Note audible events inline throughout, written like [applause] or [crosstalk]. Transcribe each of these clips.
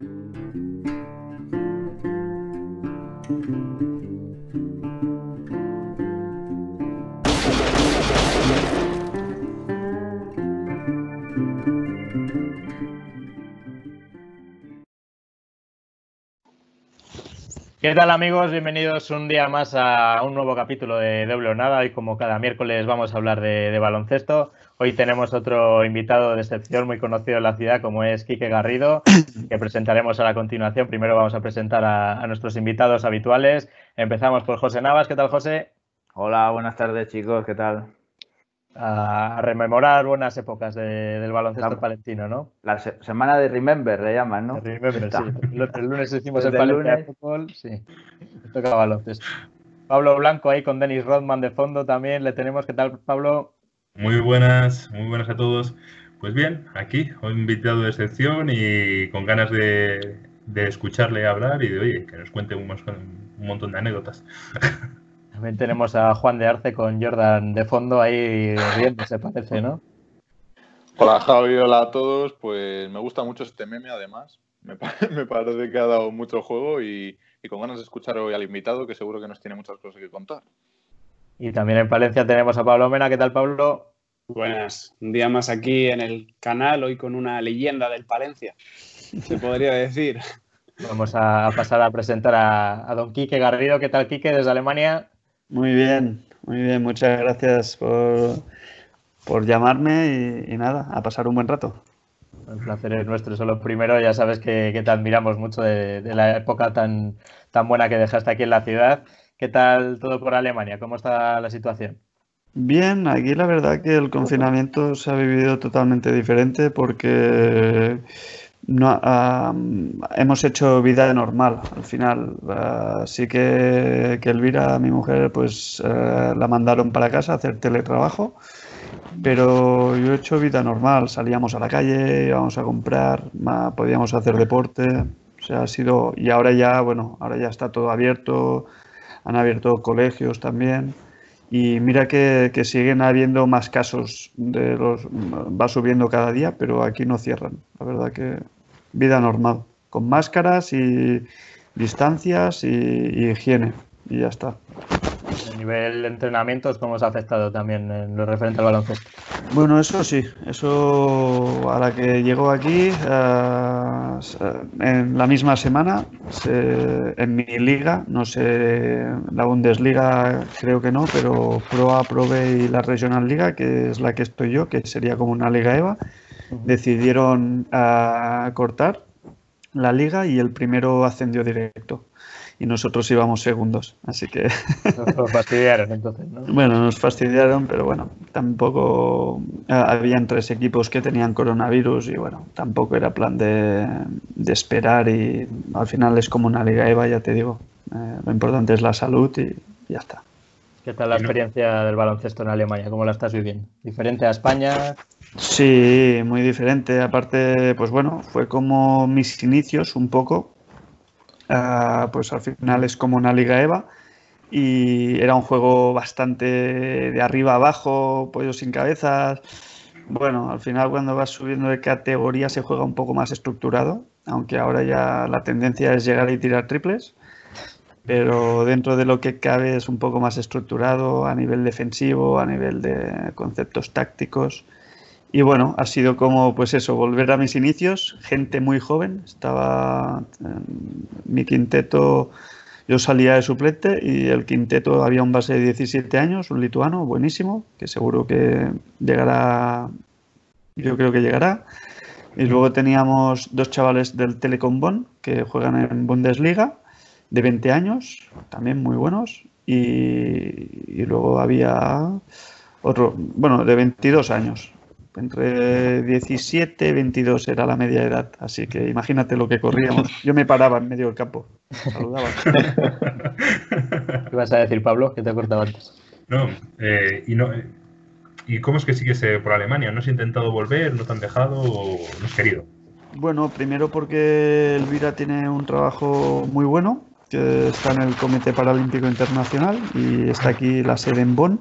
Thank you. ¿Qué tal amigos? Bienvenidos un día más a un nuevo capítulo de Doble Nada. Hoy como cada miércoles vamos a hablar de, baloncesto. Hoy tenemos otro invitado de excepción muy conocido en la ciudad como es Quique Garrido, que presentaremos a la continuación. Primero vamos a presentar a, a nuestros invitados habituales. Empezamos por José Navas. ¿Qué tal José? Hola, buenas tardes chicos. ¿Qué tal? A rememorar buenas épocas del baloncesto palentino, ¿no? La semana de Remember le llaman, ¿no? Remember, sí. El, lunes hicimos [laughs] el Palencia de fútbol, sí. Toca baloncesto. Pablo Blanco ahí con Dennis Rodman de fondo también le tenemos. ¿Qué tal, Pablo? Muy buenas, muy buenas a todos. Pues bien, aquí, un invitado de excepción y con ganas de, escucharle hablar y de, oye, que nos cuente un montón de anécdotas. [laughs] También tenemos a Juan de Arce con Jordan de fondo ahí se parece, ¿no? Hola Javi, hola a todos. Pues me gusta mucho este meme además. Me, [laughs] parece que ha dado mucho juego y, con ganas de escuchar hoy al invitado que seguro que nos tiene muchas cosas que contar. Y también en Palencia tenemos a Pablo Mena. ¿Qué tal Pablo? Buenas, un día más aquí en el canal, hoy con una leyenda del Palencia, se podría decir. Vamos a pasar a presentar a, a don Quique Garrido. ¿Qué tal Quique desde Alemania? Muy bien, muy bien. Muchas gracias por, llamarme y, nada, a pasar un buen rato. El placer es nuestro. Solo primero, ya sabes que, te admiramos mucho de, la época tan, tan buena que dejaste aquí en la ciudad. ¿Qué tal todo por Alemania? ¿Cómo está la situación? Bien, aquí la verdad que el confinamiento se ha vivido totalmente diferente porque no, hemos hecho vida normal al final. Así que, que Elvira, mi mujer, pues eh, la mandaron para casa a hacer teletrabajo. Pero yo he hecho vida normal. Salíamos a la calle, íbamos a comprar, podíamos hacer deporte. O ha sido. Y ahora ya, bueno, ahora ya está todo abierto. Han abierto colegios también. Y mira que, que, siguen habiendo más casos de los va subiendo cada día, pero aquí no cierran. La verdad que vida normal, con máscaras y distancias y, higiene, y ya está. A nivel de entrenamientos, ¿cómo os ha afectado también en lo referente al baloncesto? Bueno, eso sí, eso a la que llegó aquí, eh, en la misma semana, en mi liga, no sé, la Bundesliga creo que no, pero Pro A, Pro B y la Regional Liga, que es la que estoy yo, que sería como una liga EVA, decidieron uh, cortar la liga y el primero ascendió directo. Y nosotros íbamos segundos, así que... Nos fastidiaron entonces, ¿no? [laughs] Bueno, nos fastidiaron, pero bueno, tampoco... Ah, habían tres equipos que tenían coronavirus y bueno, tampoco era plan de, de esperar y al final es como una liga EVA, ya te digo. Eh, lo importante es la salud y ya está. ¿Qué tal la experiencia del baloncesto en Alemania? ¿Cómo la estás viviendo? ¿Diferente a España? Sí, muy diferente. Aparte, pues bueno, fue como mis inicios un poco. Ah, pues al final es como una Liga EVA y era un juego bastante de arriba abajo, pollo sin cabezas. Bueno, al final cuando vas subiendo de categoría se juega un poco más estructurado, aunque ahora ya la tendencia es llegar y tirar triples, pero dentro de lo que cabe es un poco más estructurado a nivel defensivo, a nivel de conceptos tácticos. Y bueno, ha sido como, pues eso, volver a mis inicios, gente muy joven, estaba mi quinteto, yo salía de suplente y el quinteto había un base de 17 años, un lituano buenísimo, que seguro que llegará, yo creo que llegará. Y luego teníamos dos chavales del Telecom Bonn que juegan en Bundesliga, de 20 años, también muy buenos. Y, y luego había otro, bueno, de 22 años, entre 17 y 22 era la media edad, así que imagínate lo que corríamos. Yo me paraba en medio del campo, saludaba. [laughs] ¿Qué vas a decir, Pablo? Que te he cortado antes. No, eh, y no, ¿y cómo es que sigues eh, por Alemania? ¿No has intentado volver? ¿No te han dejado o no has querido? Bueno, primero porque Elvira tiene un trabajo muy bueno, que está en el Comité Paralímpico Internacional y está aquí la sede en Bonn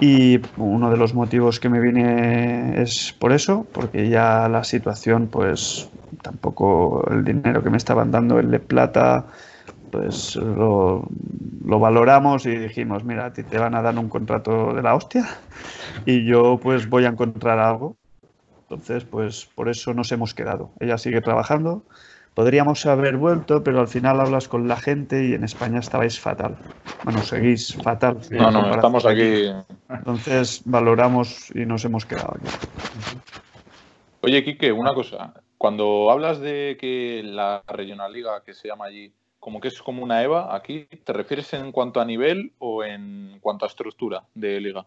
Y uno de los motivos que me vine es por eso, porque ya la situación, pues tampoco el dinero que me estaban dando el de plata, pues lo, lo, valoramos y dijimos, mira, ti te van a dar un contrato de la hostia y yo pues voy a encontrar algo. Entonces, pues por eso nos hemos quedado. Ella sigue trabajando. Podríamos haber vuelto, pero al final hablas con la gente y en España estabais fatal. Bueno, seguís fatal. No, no, estamos aquí. Entonces valoramos y nos hemos quedado aquí. Oye, Quique, una cosa. Cuando hablas de que la Regional Liga, que se llama allí, como que es como una EVA aquí, ¿te refieres en cuanto a nivel o en cuanto a estructura de liga?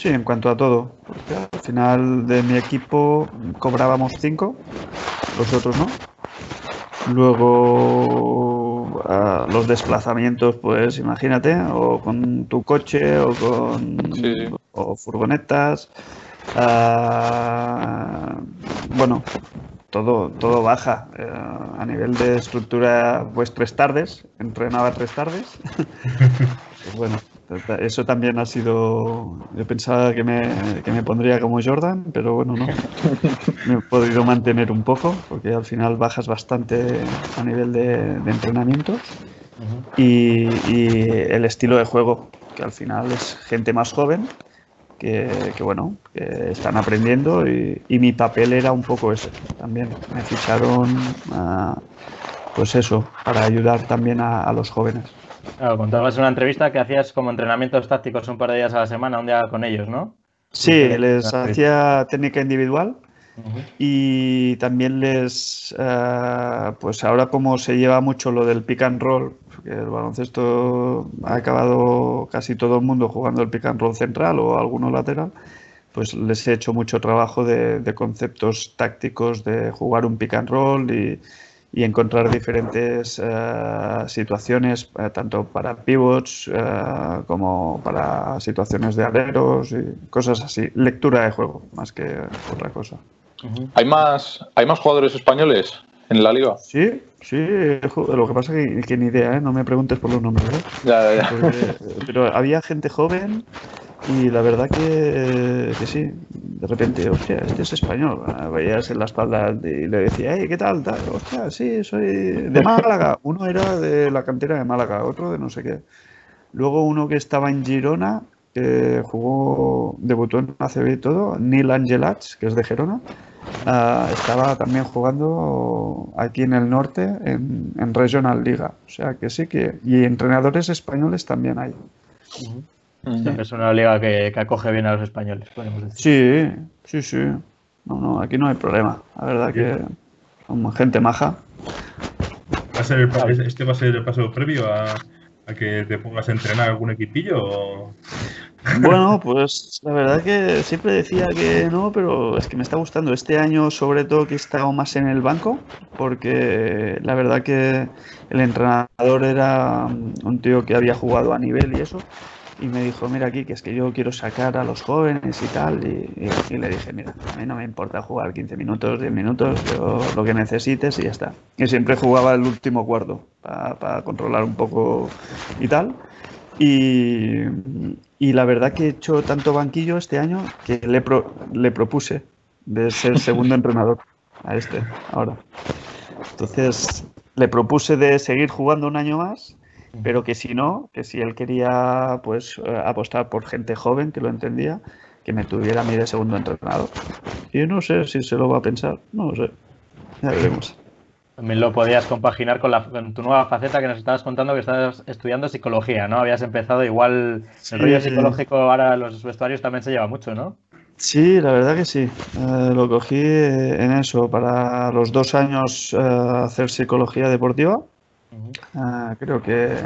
Sí, en cuanto a todo. Porque al final de mi equipo cobrábamos cinco, los otros no. Luego los desplazamientos, pues imagínate, o con tu coche o con o furgonetas. bueno, todo, todo baja. Eh, a nivel de estructura, pues tres tardes, entrenaba tres tardes. [laughs] pues bueno, eso también ha sido. Yo pensaba que me, que me, pondría como Jordan, pero bueno, no. Me he podido mantener un poco, porque al final bajas bastante a nivel de, entrenamientos. y, y el estilo de juego, que al final es gente más joven que, bueno, que están aprendiendo y, mi papel era un poco ese también. Me ficharon, pues eso, para ayudar también a, los jóvenes. Claro, contabas una entrevista que hacías como entrenamientos tácticos un par de días a la semana, un día con ellos, ¿no? Sí, les hacía técnica individual y también les, eh, pues ahora como se lleva mucho lo del pick and roll, que el baloncesto ha acabado casi todo el mundo jugando el pick and roll central o alguno lateral, pues les he hecho mucho trabajo de, conceptos tácticos de jugar un pick and roll y, encontrar diferentes eh, situaciones, eh, tanto para pivots como para situaciones de aleros y cosas así. Lectura de juego, más que otra cosa. ¿Hay, más, ¿Hay más jugadores españoles en la liga? Sí, sí. Lo que pasa es que, ni idea, ¿eh? no me preguntes por los nombres. ¿eh? Ya, ya, pero había gente joven y la verdad que, sí. De repente, hostia, este es español. Ah, veías en la espalda y le decía, hey, ¿qué tal? tal? Hostia, sí, soy de Málaga. [laughs] Uno era de la cantera de Málaga, otro de no sé qué. Luego uno que estaba en Girona que jugó, debutó en ACB y todo, Neil Angelats, que es de Gerona, ah, estaba también jugando aquí en el norte en, Regional Liga. O sea que sí que. Y entrenadores españoles también hay. Es una liga que, acoge bien a los españoles, Sí, sí, sí. No, no, aquí no hay problema. La verdad que son gente maja. ¿Va a ser ¿Este va a ser el paso previo a, que te pongas a entrenar algún equipillo? Bueno, pues la verdad que siempre decía que no, pero es que me está gustando. Este año, sobre todo, que he estado más en el banco, porque la verdad que el entrenador era un tío que había jugado a nivel y eso y me dijo, mira aquí, que es que yo quiero sacar a los jóvenes y tal. Y, le dije, mira, a mí no me importa jugar 15 minutos, 10 minutos, yo lo que necesites y ya está. Y siempre jugaba el último cuarto para controlar un poco y tal. Y, y, la verdad que he hecho tanto banquillo este año que le, le propuse de ser segundo entrenador a este ahora. Entonces le propuse de seguir jugando un año más pero que si no, que si él quería pues eh, apostar por gente joven que lo entendía, que me tuviera a mí de segundo entrenador. Y no sé si se lo va a pensar, no lo sé. Ya veremos. También lo podías compaginar con, la, tu nueva faceta que nos estabas contando que estabas estudiando psicología, ¿no? Habías empezado igual, el rollo psicológico ahora los vestuarios también se lleva mucho, ¿no? Sí, la verdad que sí. Eh, lo cogí eh, en eso, para los dos años hacer psicología deportiva Ah, creo que,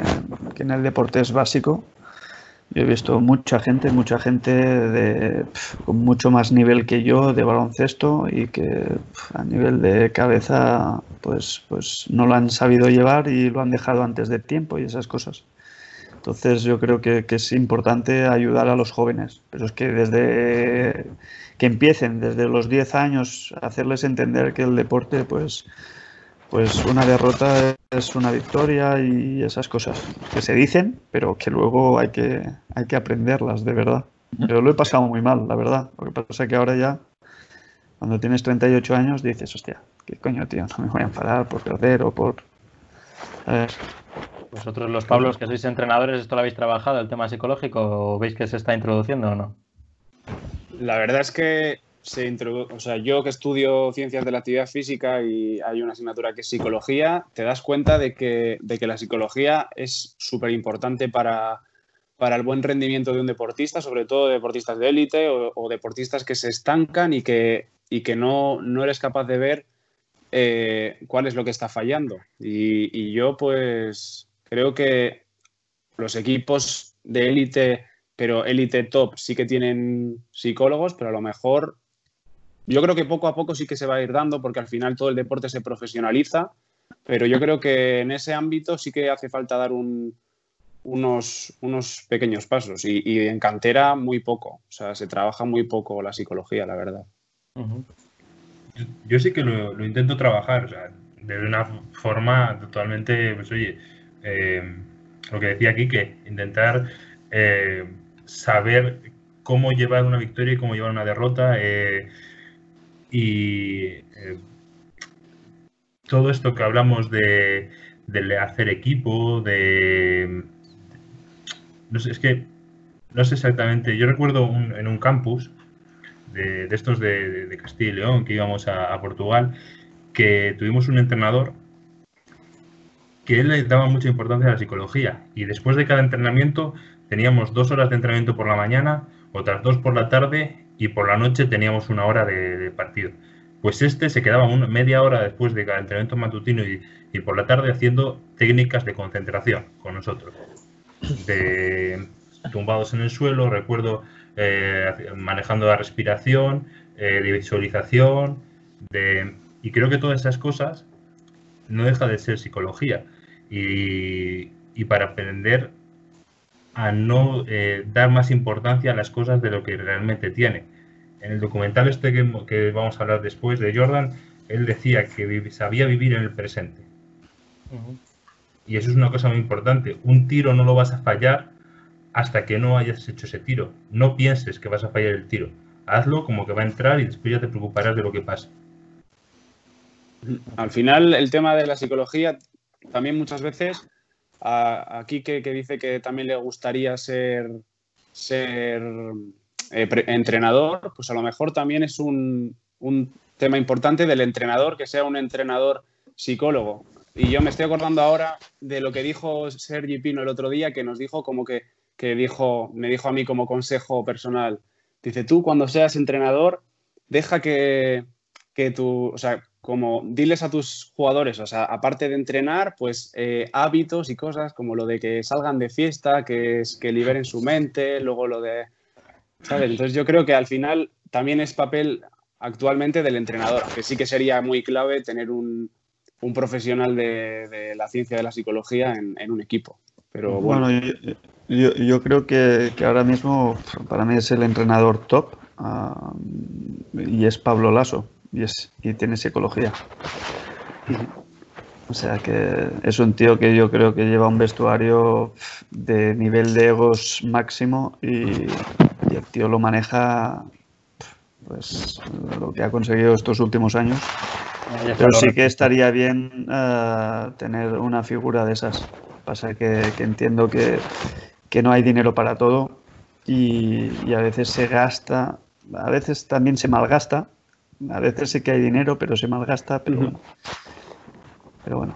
en el deporte es básico. Yo he visto mucha gente, mucha gente de, con mucho más nivel que yo de baloncesto y que a nivel de cabeza pues, pues no lo han sabido llevar y lo han dejado antes de tiempo y esas cosas. Entonces yo creo que, que es importante ayudar a los jóvenes, pero es que desde que empiecen desde los 10 años hacerles entender que el deporte pues pues una derrota es una victoria y esas cosas que se dicen, pero que luego hay que, hay que aprenderlas de verdad. Pero lo he pasado muy mal, la verdad. Lo que pasa es que ahora ya, cuando tienes 38 años, dices, hostia, ¿qué coño, tío? No me voy a enfadar por perder o por... Vosotros los Pablos que sois entrenadores, ¿esto lo habéis trabajado, el tema psicológico, o veis que se está introduciendo o no? La verdad es que se o sea, yo que estudio ciencias de la actividad física y hay una asignatura que es psicología, te das cuenta de que, de que la psicología es súper importante para, para el buen rendimiento de un deportista, sobre todo deportistas de élite o, deportistas que se estancan y que, y que no, no eres capaz de ver eh, cuál es lo que está fallando. Y, yo pues creo que los equipos de élite, pero élite top, sí que tienen psicólogos, pero a lo mejor yo creo que poco a poco sí que se va a ir dando porque al final todo el deporte se profesionaliza, pero yo creo que en ese ámbito sí que hace falta dar un, unos, unos pequeños pasos y, en cantera muy poco. O sea, se trabaja muy poco la psicología, la verdad. yo, sí que lo, intento trabajar, o sea, de una forma totalmente, pues oye, eh, lo que decía aquí, que intentar eh, saber cómo llevar una victoria y cómo llevar una derrota. Eh, y todo esto que hablamos de, de hacer equipo, de no sé, es que no sé exactamente. Yo recuerdo en un campus de, estos de, Castilla y León que íbamos a, Portugal que tuvimos un entrenador que él le daba mucha importancia a la psicología y después de cada entrenamiento teníamos dos horas de entrenamiento por la mañana, otras dos por la tarde y por la noche teníamos una hora de, partido. Pues este se quedaba una, media hora después de cada entrenamiento matutino y, y por la tarde haciendo técnicas de concentración con nosotros de tumbados en el suelo, recuerdo eh, manejando la respiración, eh, de visualización, de, y creo que todas esas cosas no deja de ser psicología. Y, para aprender a no eh, dar más importancia a las cosas de lo que realmente tiene. En el documental este que, vamos a hablar después de Jordan, él decía que sabía vivir en el presente. Y eso es una cosa muy importante. Un tiro no lo vas a fallar hasta que no hayas hecho ese tiro. No pienses que vas a fallar el tiro. Hazlo como que va a entrar y después ya te preocuparás de lo que pasa. Al final, el tema de la psicología, también muchas veces, aquí que, dice que también le gustaría ser, ser eh, entrenador, pues a lo mejor también es un, un tema importante del entrenador, que sea un entrenador psicólogo. Y yo me estoy acordando ahora de lo que dijo Sergi Pino el otro día, que nos dijo como que, dijo, me dijo a mí como consejo personal, dice, tú cuando seas entrenador, deja que, que sea, como diles a tus jugadores, o sea, aparte de entrenar, pues eh, hábitos y cosas como lo de que salgan de fiesta, que, que liberen su mente, luego lo de, ¿sabes? Entonces yo creo que al final también es papel actualmente del entrenador, que sí que sería muy clave tener un, un profesional de, la ciencia de la psicología en, un equipo. Pero bueno, yo, creo que, ahora mismo para mí es el entrenador top ah, y es Pablo Lasso y, es, y tiene psicología. O sea que es un tío que yo creo que lleva un vestuario de nivel de egos máximo y, y el tío lo maneja pues lo que ha conseguido estos últimos años pero sí que estaría bien eh, tener una figura de esas. Pasa que, entiendo que, no hay dinero para todo y, a veces se gasta, a veces también se malgasta. A veces sí que hay dinero, pero se malgasta, pero, bueno. Pero bueno.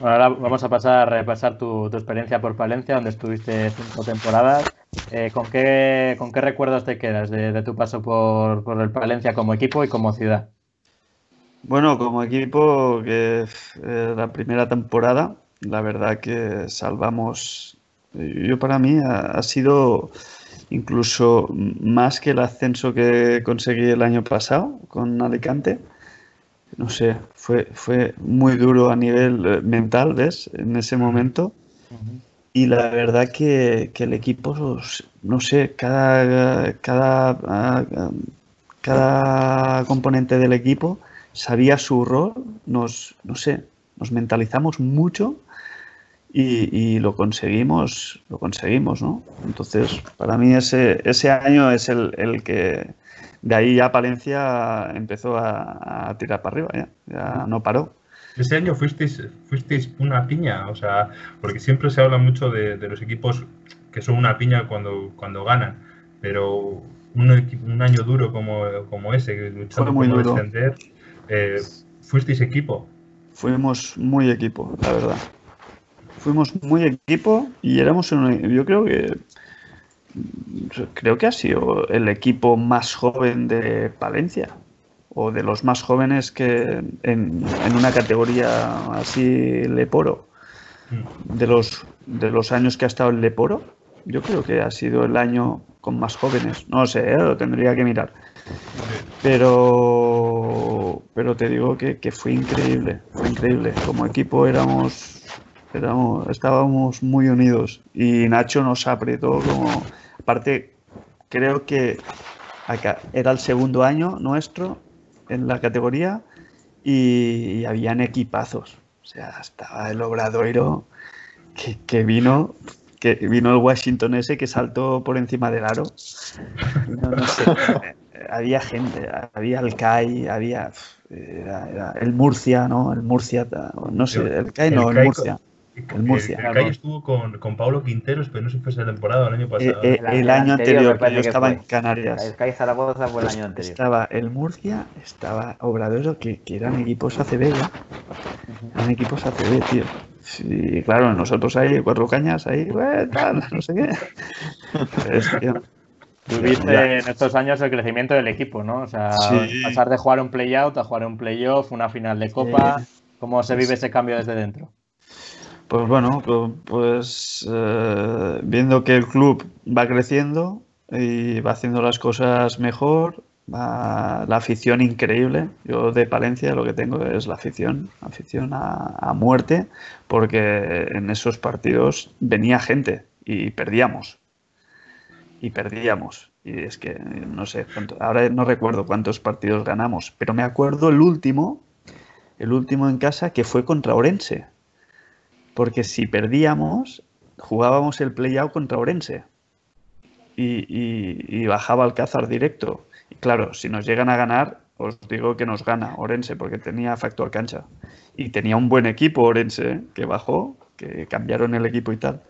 Ahora vamos a pasar a repasar tu, experiencia por Palencia, donde estuviste cinco temporadas. Eh, ¿con, qué, ¿Con qué recuerdos te quedas de, tu paso por, por el Palencia como equipo y como ciudad? Bueno, como equipo, que eh, la primera temporada, la verdad que salvamos. Yo para mí ha, sido incluso más que el ascenso que conseguí el año pasado con Alicante. No sé, fue, fue muy duro a nivel eh, mental, ¿ves? En ese momento. Y la verdad que, que, el equipo, no sé, cada, cada, ah, cada componente del equipo sabía su rol, nos, no sé, nos mentalizamos mucho y, lo conseguimos, lo conseguimos, ¿no? Entonces, para mí ese, ese año es el, el que de ahí ya Palencia empezó a, tirar para arriba, ya, ya no paró. Ese año fuisteis, fuisteis una piña, o sea, porque siempre se habla mucho de, los equipos que son una piña cuando, cuando ganan, pero un, un año duro como, como ese, luchando por descender, eh, ¿fuisteis equipo? Fuimos muy equipo, la verdad. Fuimos muy equipo y éramos un, yo creo que creo que ha sido el equipo más joven de Palencia o de los más jóvenes que en, una categoría así Leporo. De los, de los años que ha estado en Leporo, yo creo que ha sido el año con más jóvenes. No sé, ¿eh? lo tendría que mirar. Pero, pero te digo que, que fue increíble, fue increíble. Como equipo éramos, éramos, estábamos muy unidos y Nacho nos apretó como aparte, creo que era el segundo año nuestro en la categoría y, habían equipazos. O sea, estaba el Obradoiro que, vino, que vino el Washington ese que saltó por encima del aro. [laughs] había gente, había el CAI, había el Murcia, ¿no? El Murcia, no sé, el CAI no, el Murcia. El Murcia. El, el estuvo con, con Pablo Quinteros, pero no sé si fue esa temporada el año pasado. Eh, eh, el, año anterior, que yo estaba en Canarias. El CAI Zaragoza fue el año anterior. Estaba el Murcia, estaba Obrador, que, que eran equipos ACB ya. Eran equipos ACB, tío. Sí, claro, nosotros ahí, cuatro cañas, ahí, tal, [laughs] no sé qué. Tuviste en estos años el crecimiento del equipo, ¿no? O sea, pasar de jugar un play-out a jugar un play-off, una final de copa. ¿Cómo se vive ese cambio desde dentro? Pues bueno, pues eh, viendo que el club va creciendo y va haciendo las cosas mejor, la afición increíble. Yo de Palencia lo que tengo es la afición, afición a, muerte, porque en esos partidos venía gente y perdíamos. Y perdíamos. Y es que no sé, ahora no recuerdo cuántos partidos ganamos, pero me acuerdo el último, el último en casa que fue contra Orense porque si perdíamos, jugábamos el play-out contra Orense y, bajaba al cazar directo. Y claro, si nos llegan a ganar, os digo que nos gana Orense porque tenía factor cancha. Y tenía un buen equipo Orense ¿eh? que bajó, que cambiaron el equipo y tal.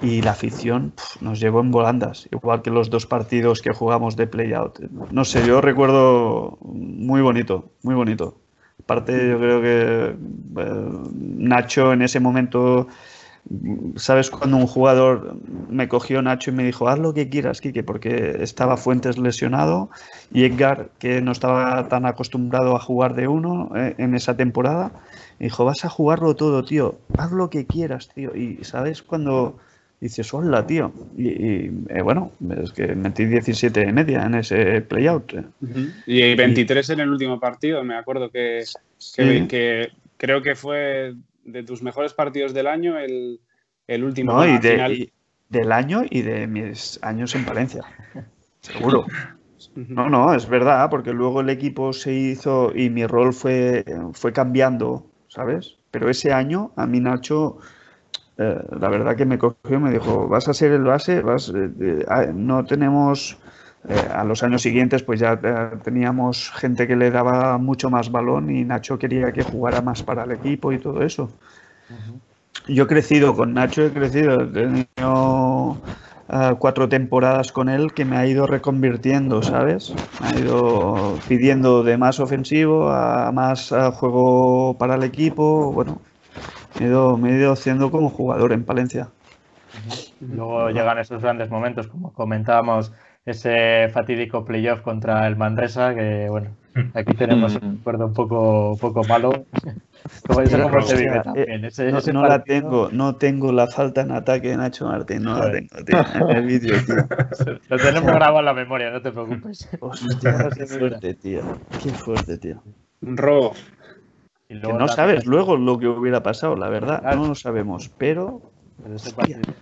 Y la afición nos llevó en volandas, igual que los dos partidos que jugamos de play-out. No sé, yo recuerdo muy bonito, muy bonito. Aparte, yo creo que eh, Nacho en ese momento, ¿sabes? Cuando un jugador me cogió Nacho y me dijo, haz lo que quieras, Kike, porque estaba Fuentes lesionado y Edgar, que no estaba tan acostumbrado a jugar de uno eh, en esa temporada, dijo, vas a jugarlo todo, tío, haz lo que quieras, tío. Y, ¿sabes? Cuando dices, hola, tío. Y, eh, bueno, es que metí 17 de media en ese playout. Eh. Y 23 en el último partido, me acuerdo que, que, creo que fue de tus mejores partidos del año el, el último. No, y, del año y de mis años en Valencia. [laughs] Seguro. No, no, es verdad, porque luego el equipo se hizo y mi rol fue, fue cambiando, ¿sabes? Pero ese año a mí Nacho eh, la verdad que me cogió y me dijo, vas a ser el base, vas, eh, ah, no tenemos, eh, a los años siguientes pues ya teníamos gente que le daba mucho más balón y Nacho quería que jugara más para el equipo y todo eso. Yo he crecido con Nacho, he crecido, he tenido cuatro temporadas con él que me ha ido reconvirtiendo, ¿sabes? Me ha ido pidiendo de más ofensivo a más juego para el equipo, bueno, me he, ido, me he ido haciendo como jugador en Palencia. Luego llegan esos grandes momentos, como comentábamos, ese fatídico playoff contra el Manresa, que bueno, aquí tenemos un recuerdo un poco, poco malo. [laughs] Como se vive también. Ese, no, no la tengo, no tengo la falta en ataque de Nacho Martín, no la tengo, tío, en el vídeo, tío. [laughs] Lo tenemos grabado en la memoria, no te preocupes. Hostia, [laughs] qué fuerte, tío. Qué fuerte, tío. Un robo no sabes luego lo que hubiera pasado, la verdad, no lo sabemos, pero,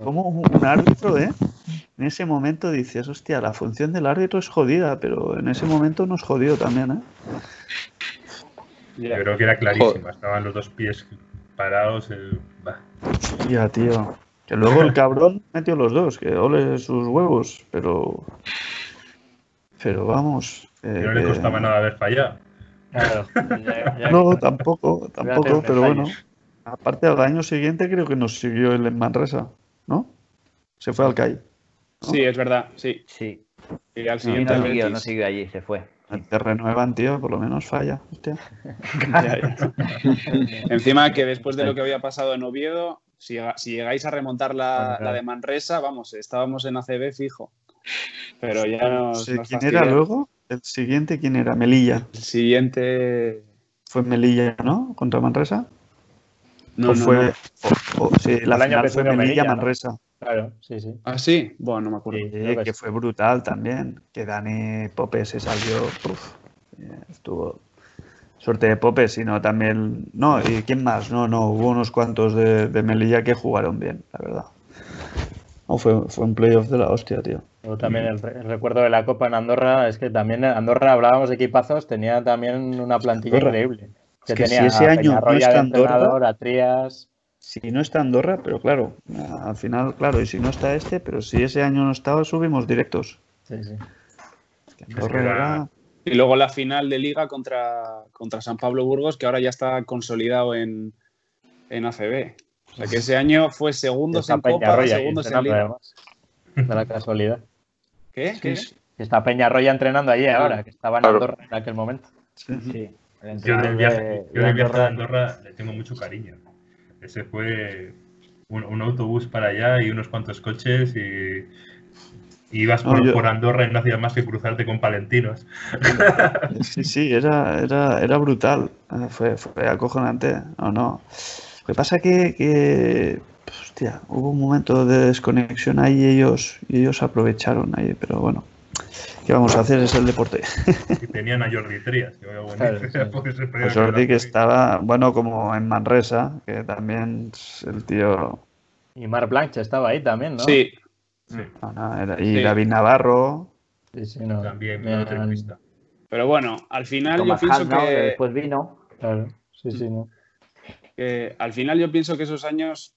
como un árbitro, ¿eh? En ese momento dices, hostia, la función del árbitro es jodida, pero en ese momento nos jodió también, ¿eh? Yo creo que era clarísima. Estaban los dos pies parados. El... bah. Ya, tío. Que luego el cabrón metió los dos, que ole sus huevos, pero. Pero vamos. Que no le eh, costaba nada haber fallado. Claro. ya- ya- No, tampoco, tampoco, pero bueno. Aparte, al año siguiente creo que nos siguió el en Manresa, ¿no? Se fue al CAI. Sí, es verdad, sí. Sí. Y al siguiente no siguió, no siguió allí, se fue. Te renuevan, tío, por lo menos falla. Hostia. [laughs] Ya, ya. Encima que después de lo que había pasado en Oviedo, si, si llegáis a remontar la, la de Manresa, vamos, estábamos en ACB fijo. Pero ya nos, Sí, nos ¿Quién era luego? El siguiente, ¿quién era? Melilla. El siguiente. Fue Melilla, ¿no? Contra Manresa. No, o no, fue. no. o- o- sí, la El final fue Melilla, ¿no? Melilla-Manresa. Claro, sí, sí. Ah, sí. Bueno, no me acuerdo. Que fue brutal también. Que Dani Pope se salió. uf, eh, estuvo. Suerte de Pope, sino también. No, ¿y quién más? No, no, hubo unos cuantos de, de Melilla que jugaron bien, la verdad. No, fue, fue un playoff de la hostia, tío. Luego también el, re- el recuerdo de la Copa en Andorra, es que también en Andorra hablábamos de equipazos, tenía también una plantilla Andorra. increíble. Que Es que tenía si ese a año no está de Andorra- a Trías. Si no está Andorra, pero claro, al final, claro, y si no está este, pero si ese año no estaba, subimos directos. Sí, sí. Que Andorra era- era- Y luego la final de liga contra, contra San Pablo Burgos, que ahora ya está consolidado en, en ACB. O sea que ese año fue segundos en Copa, ahí segundos en Liga. además. De la casualidad. ¿Qué? ¿Qué? Que Está Peñarroya entrenando allí ahora, que estaba en Claro. Andorra en aquel momento. sí. Sí. El Yo del viaje, de- yo de del viaje a Andorra- le tengo mucho cariño. Ese fue un, un autobús para allá y unos cuantos coches y, y ibas por, No, yo- por Andorra y no hacías más que cruzarte con palentinos. Sí, sí, era, era, era brutal. Fue, fue acojonante. No, no. Lo que pasa que, que hostia, hubo un momento de desconexión ahí y ellos, y ellos aprovecharon ahí, pero bueno. ¿Qué vamos a hacer? Es el deporte. [laughs] Y tenían a Jordi Trías. que Claro, sí. [laughs] podía Pues Jordi que estaba, bueno, como en Manresa, que también el tío. Y Mar Blanche estaba ahí también, ¿no? Sí, Sí, no, no, era- y Sí. David Navarro. Sí, sí, no. también, pero bueno, al final yo pienso que que, después vino. Claro, sí, sí, no. Que al final yo pienso que esos años,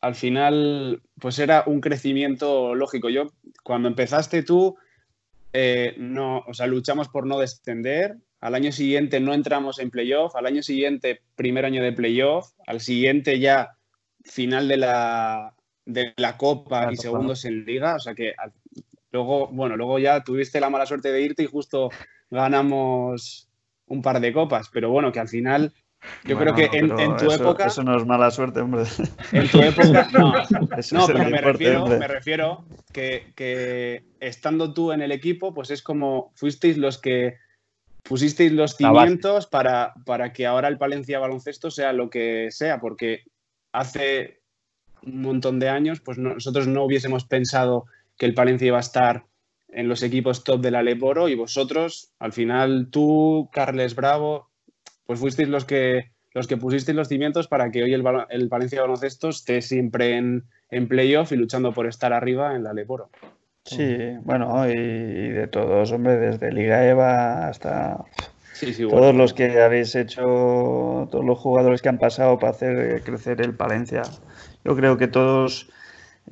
al final, pues era un crecimiento lógico. Yo, cuando empezaste tú, eh, no, o sea, luchamos por no descender. Al año siguiente no entramos en playoff. Al año siguiente, primer año de playoff. Al siguiente ya final de la, de la Copa La y Copa. segundos en Liga. O sea que luego, bueno, luego ya tuviste la mala suerte de irte y justo ganamos un par de copas. Pero bueno, que al final, yo Bueno, creo que en, tu eso- época... Eso no es mala suerte, hombre. En tu época, [laughs] no. [laughs] Eso No, pero me deporte, refiero, hombre. me refiero que, que estando tú en el equipo, pues es como fuisteis los que pusisteis los cimientos para, para que ahora el Palencia Baloncesto sea lo que sea, porque hace un montón de años, pues no- nosotros no hubiésemos pensado que el Palencia iba a estar en los equipos top de la Leporo y vosotros, al final tú, Carles Bravo, pues fuisteis los que los que pusisteis los cimientos para que hoy el, el Valencia Baloncesto esté siempre en, en playoff y luchando por estar arriba en la Leporo. Sí, bueno, y, y de todos, hombre, desde Liga EVA hasta Sí, sí, todos los que habéis hecho, todos los jugadores que han pasado para hacer crecer el Palencia. Yo creo que todos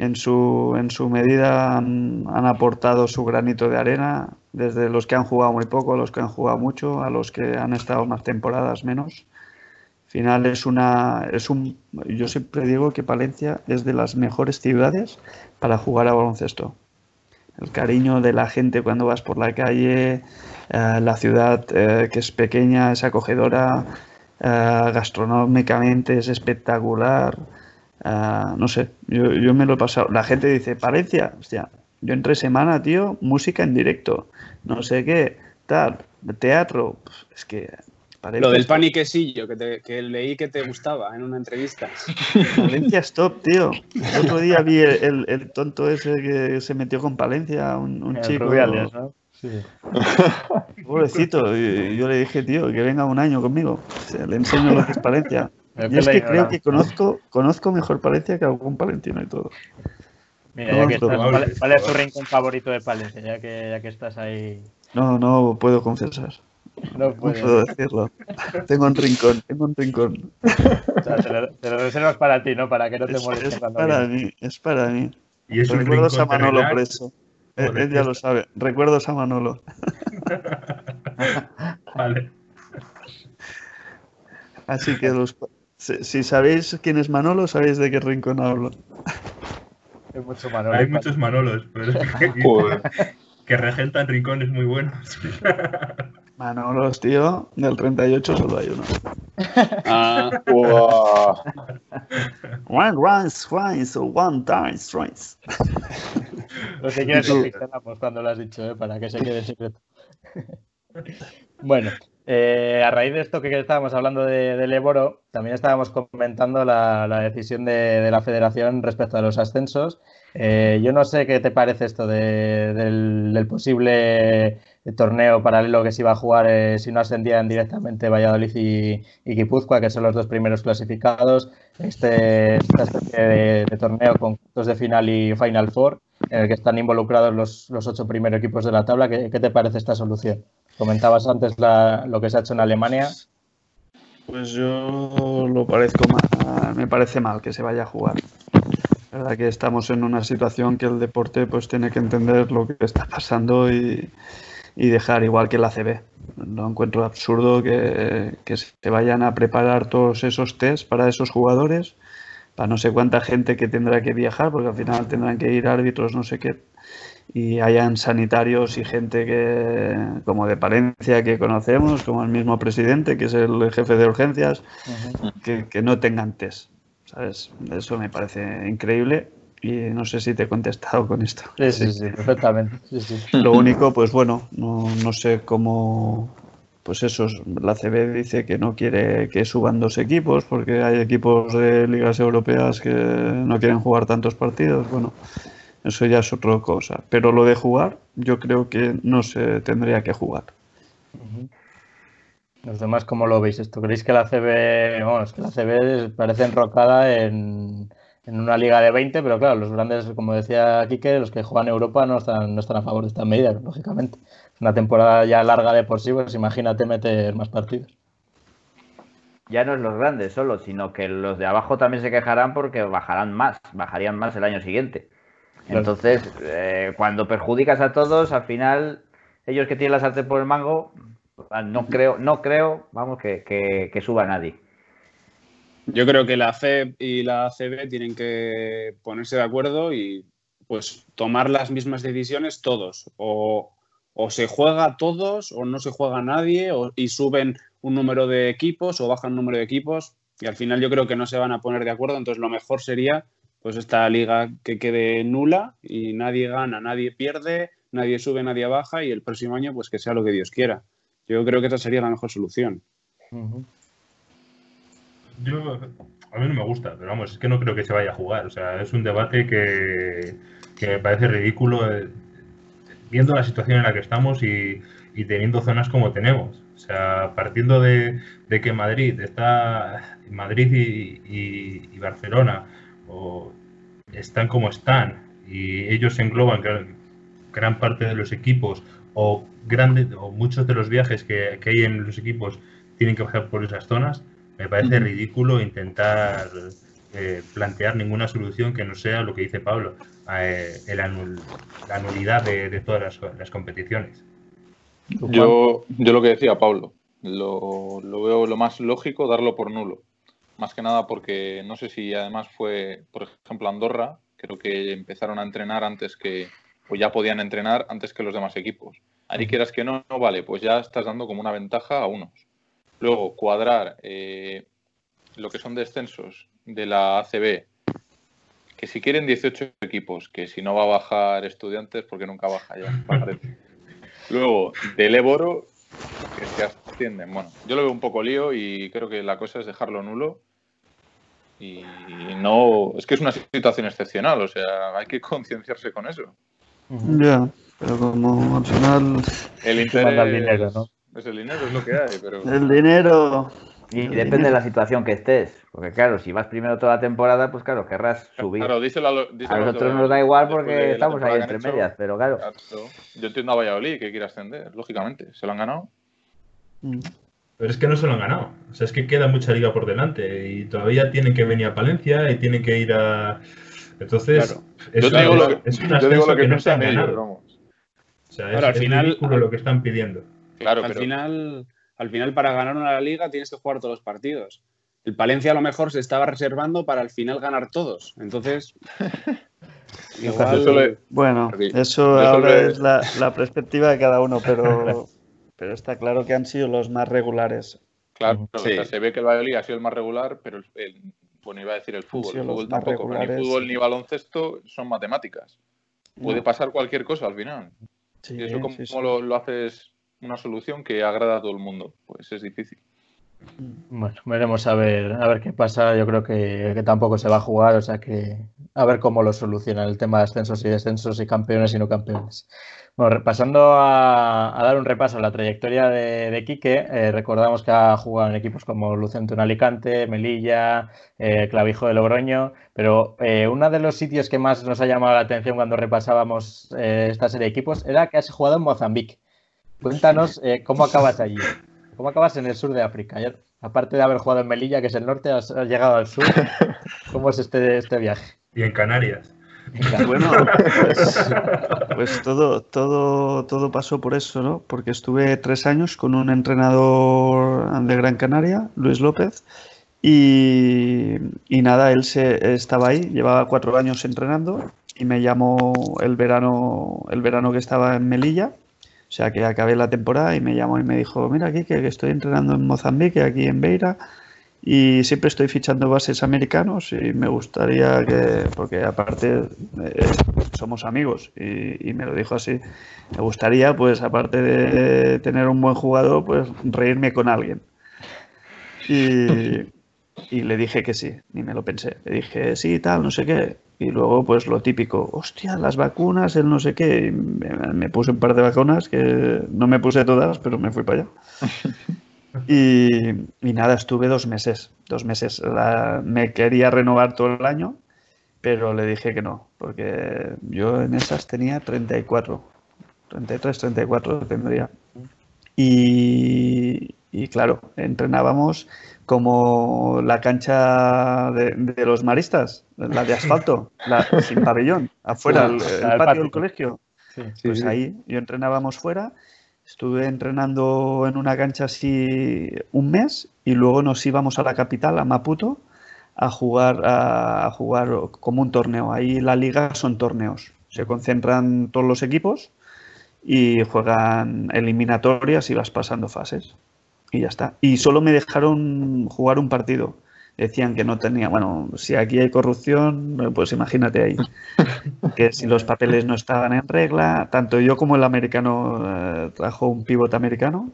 en su, en su medida han, han aportado su granito de arena, desde los que han jugado muy poco, a los que han jugado mucho, a los que han estado más temporadas menos. Al final es una, es un, yo siempre digo que Palencia es de las mejores ciudades para jugar a baloncesto. El cariño de la gente cuando vas por la calle, eh, la ciudad eh, que es pequeña, es acogedora, eh, gastronómicamente es espectacular. Eh, no sé, yo, yo me lo he pasado. La gente dice, Palencia, hostia, yo entre semana, tío, música en directo, no sé qué, tal, teatro, pues, es que... Palencia Lo del es- pan y quesillo, que, te- que leí que te gustaba en una entrevista. Palencia stop, tío. El otro día vi el, el- el tonto ese que se metió con Palencia, un, un chico. Rubiales, ¿no? Sí. Pobrecito. Y yo le dije, tío, que venga un año conmigo. O sea, le enseño lo que es Palencia. El Y es que creo que conozco, conozco mejor Palencia que algún palentino y todo. Mira, ya que estás, ¿cuál, cuál es tu rincón favorito de Palencia? Ya que, ya que estás ahí. No, no puedo confesar. No puedo decirlo. Tengo un rincón, tengo un rincón. O sea, te, lo, te lo reservas para ti, ¿no? Para que no te Es, molestes es para mí, es para mí. Y es un Recuerdos a Manolo relax. por eso. Él, él ya lo esto- sabe. Recuerdos a Manolo. [laughs] Vale. Así que los, si, si sabéis quién es Manolo, sabéis de qué rincón hablo. [laughs] Hay mucho Manolo. Hay muchos Manolos, pero es que, [laughs] que regentan rincones muy buenos. [laughs] Manolos, tío, del 38 solo hay uno. Ah, Buah. One runs twice or one dies twice. Lo que quieres Sí. lo pixelamos cuando lo has dicho, ¿eh? para que se quede en secreto. bueno, eh, a raíz de esto que estábamos hablando de, del Eboro, también estábamos comentando la, decisión de, la federación respecto a los ascensos. Eh, yo no sé qué te parece esto de- del, posible torneo paralelo que se iba a jugar eh, si no ascendían directamente Valladolid y, y Guipúzcoa, que son los dos primeros clasificados. Este, esta especie de, torneo con cuartos de final y Final Four en el que están involucrados los, ocho primeros equipos de la tabla. ¿Qué, qué te parece esta solución? Comentabas antes lo que se ha hecho en Alemania. Pues yo lo parezco mal, me parece mal que se vaya a jugar. La verdad que estamos en una situación que el deporte pues tiene que entender lo que está pasando y, dejar igual que la CB. Lo encuentro absurdo que, que se vayan a preparar todos esos test para esos jugadores, para no sé cuánta gente que tendrá que viajar, porque al final tendrán que ir árbitros, no sé qué, y hayan sanitarios y gente que, como de Palencia que conocemos, como el mismo presidente, que es el jefe de urgencias, que, que no tengan test. ¿Sabes? Eso me parece increíble y no sé si te he contestado con esto. Sí, sí, sí, perfectamente. Sí. Lo único, pues bueno, no, no sé cómo. Pues eso, la CB dice que no quiere que suban dos equipos porque hay equipos de ligas europeas que no quieren jugar tantos partidos. Bueno, eso ya es otra cosa. Pero lo de jugar, yo creo que no se tendría que jugar. Los demás, ¿cómo lo veis esto? ¿Creéis que la CB, bueno, es que la CB parece enrocada en, en una liga de 20, pero claro, los grandes, como decía Quique, los que juegan Europa no están, no están a favor de estas medidas, lógicamente. Es una temporada ya larga de por sí, pues imagínate meter más partidos. Ya no es los grandes solo, sino que los de abajo también se quejarán porque bajarán más, bajarían más el año siguiente. Entonces, eh, cuando perjudicas a todos, al final, ellos que tienen la sartén por el mango, no creo, no creo, vamos, que, que, que suba nadie. yo creo que la FEB y la ACB tienen que ponerse de acuerdo y pues tomar las mismas decisiones todos. O, o se juega todos o no se juega nadie o, y suben un número de equipos o bajan un número de equipos y al final yo creo que no se van a poner de acuerdo. Entonces lo mejor sería pues esta liga que quede nula y nadie gana, nadie pierde, nadie sube, nadie baja y el próximo año pues que sea lo que Dios quiera. Yo creo que esa sería la mejor solución. Yo, a mí no me gusta, pero vamos, es que no creo que se vaya a jugar. O sea, es un debate que, que me parece ridículo eh, viendo la situación en la que estamos y, y teniendo zonas como tenemos. O sea, partiendo de, de que Madrid está, Madrid y, y- y Barcelona o están como están y ellos engloban gran, gran parte de los equipos o, grande, o muchos de los viajes que, que hay en los equipos tienen que pasar por esas zonas, me parece ridículo intentar eh, plantear ninguna solución que no sea lo que dice Pablo, eh, el anul- la nulidad de, de todas las, las competiciones. Yo, yo lo que decía Pablo, lo, lo veo lo más lógico darlo por nulo. Más que nada porque no sé si además fue, por ejemplo, Andorra, creo que empezaron a entrenar antes que, o ya podían entrenar antes que los demás equipos. Ahí quieras que no, no vale, pues ya estás dando como una ventaja a unos. Luego, cuadrar eh, lo que son descensos de la ACB, que si quieren 18 equipos, que si no va a bajar estudiantes, porque nunca baja ya, [laughs] parece. Luego, del Éboro, que se ascienden. Bueno, yo lo veo un poco lío y creo que la cosa es dejarlo nulo. Y no, es que es una situación excepcional, o sea, hay que concienciarse con eso. Ya, pero como al final El manda el interés dinero, ¿no? es el dinero, es lo que hay, pero el dinero Y depende de la situación que estés. Porque claro, si vas primero toda la temporada, pues claro, querrás subir. claro, díselo a, lo- díselo a los de nosotros nos da igual porque estamos ahí entre medias, pero claro. Claro, Yo entiendo a Valladolid que quiere ascender, lógicamente, se lo han ganado. Mm. Pero es que no se lo han ganado. O sea, es que queda mucha liga por delante y todavía tienen que venir a Palencia y tienen que ir a. Entonces, Claro. es, Yo te digo una- lo que, es un yo te digo ascenso lo que que no se han ellos, ganado. vamos. O sea, Ahora, es, al es final- lo que están pidiendo. Claro, al pero final, al final, para ganar una liga tienes que jugar todos los partidos. El Palencia a lo mejor se estaba reservando para al final ganar todos. Entonces, igual, [laughs] Eso le- Bueno, eso Eso ahora le- es la, la perspectiva de cada uno, pero, [laughs] pero está claro que han sido los más regulares. Claro, o Sí. sea, se ve que el Valladolid ha sido el más regular, pero el, el- bueno, iba a decir el fútbol, el fútbol tampoco, ni fútbol ni baloncesto son matemáticas. Puede No, pasar cualquier cosa al final. sí, y eso como sí, sí. Lo, lo haces una solución que agrada a todo el mundo, pues es difícil. Bueno, veremos a ver, a ver qué pasa. Yo creo que, que tampoco se va a jugar, o sea que a ver cómo lo solucionan el tema de ascensos y descensos y campeones y no campeones. Bueno, repasando a, dar un repaso a la trayectoria de, Quique, eh, recordamos que ha jugado en equipos como Lucento en Alicante, Melilla, eh, Clavijo de Logroño, pero eh, uno de los sitios que más nos ha llamado la atención cuando repasábamos esta serie de equipos era que has jugado en Mozambique. Cuéntanos cómo acabas allí. ¿Cómo acabas en el sur de África? Aparte de haber jugado en Melilla, que es el norte, has, has llegado al sur. ¿Cómo es este, este viaje? Y en Canarias. Bueno, pues, pues todo, todo, todo pasó por eso, ¿no? Porque estuve tres años con un entrenador de Gran Canaria, Luis López, y, nada, él se, estaba ahí, llevaba cuatro años entrenando y me llamó el verano, el verano que estaba en Melilla, o sea que acabé la temporada y me llamó y me dijo, mira aquí que estoy entrenando en Mozambique, aquí en Beira, y siempre estoy fichando bases americanos y me gustaría que, porque aparte eh, somos amigos y, y me lo dijo así, me gustaría pues aparte de tener un buen jugador pues reírme con alguien. Y, y le dije que sí, ni me lo pensé. Le dije sí, tal, no sé qué. Y luego pues lo típico, hostia, las vacunas, el no sé qué. Y me, me puse un par de vacunas que no me puse todas, pero me fui para allá. [laughs] Y, y nada, estuve dos meses, dos meses. La- me quería renovar todo el año, pero le dije que no, porque yo en esas tenía 34, 33, 34 tendría. Y, y claro, entrenábamos como la cancha de, de los maristas, la de asfalto, la, [laughs] sin pabellón, afuera, el, el patio del colegio. Pues ahí yo entrenábamos fuera, estuve entrenando en una cancha así un mes y luego nos íbamos a la capital, a Maputo, a jugar, a, jugar como un torneo. Ahí la liga son torneos. Se concentran todos los equipos y juegan eliminatorias y vas pasando fases. Y ya está. Y solo me dejaron jugar un partido. Decían que no tenía, bueno, si aquí hay corrupción, pues imagínate ahí. [laughs] Que si los papeles no estaban en regla, tanto yo como el americano eh, trajo un pivote americano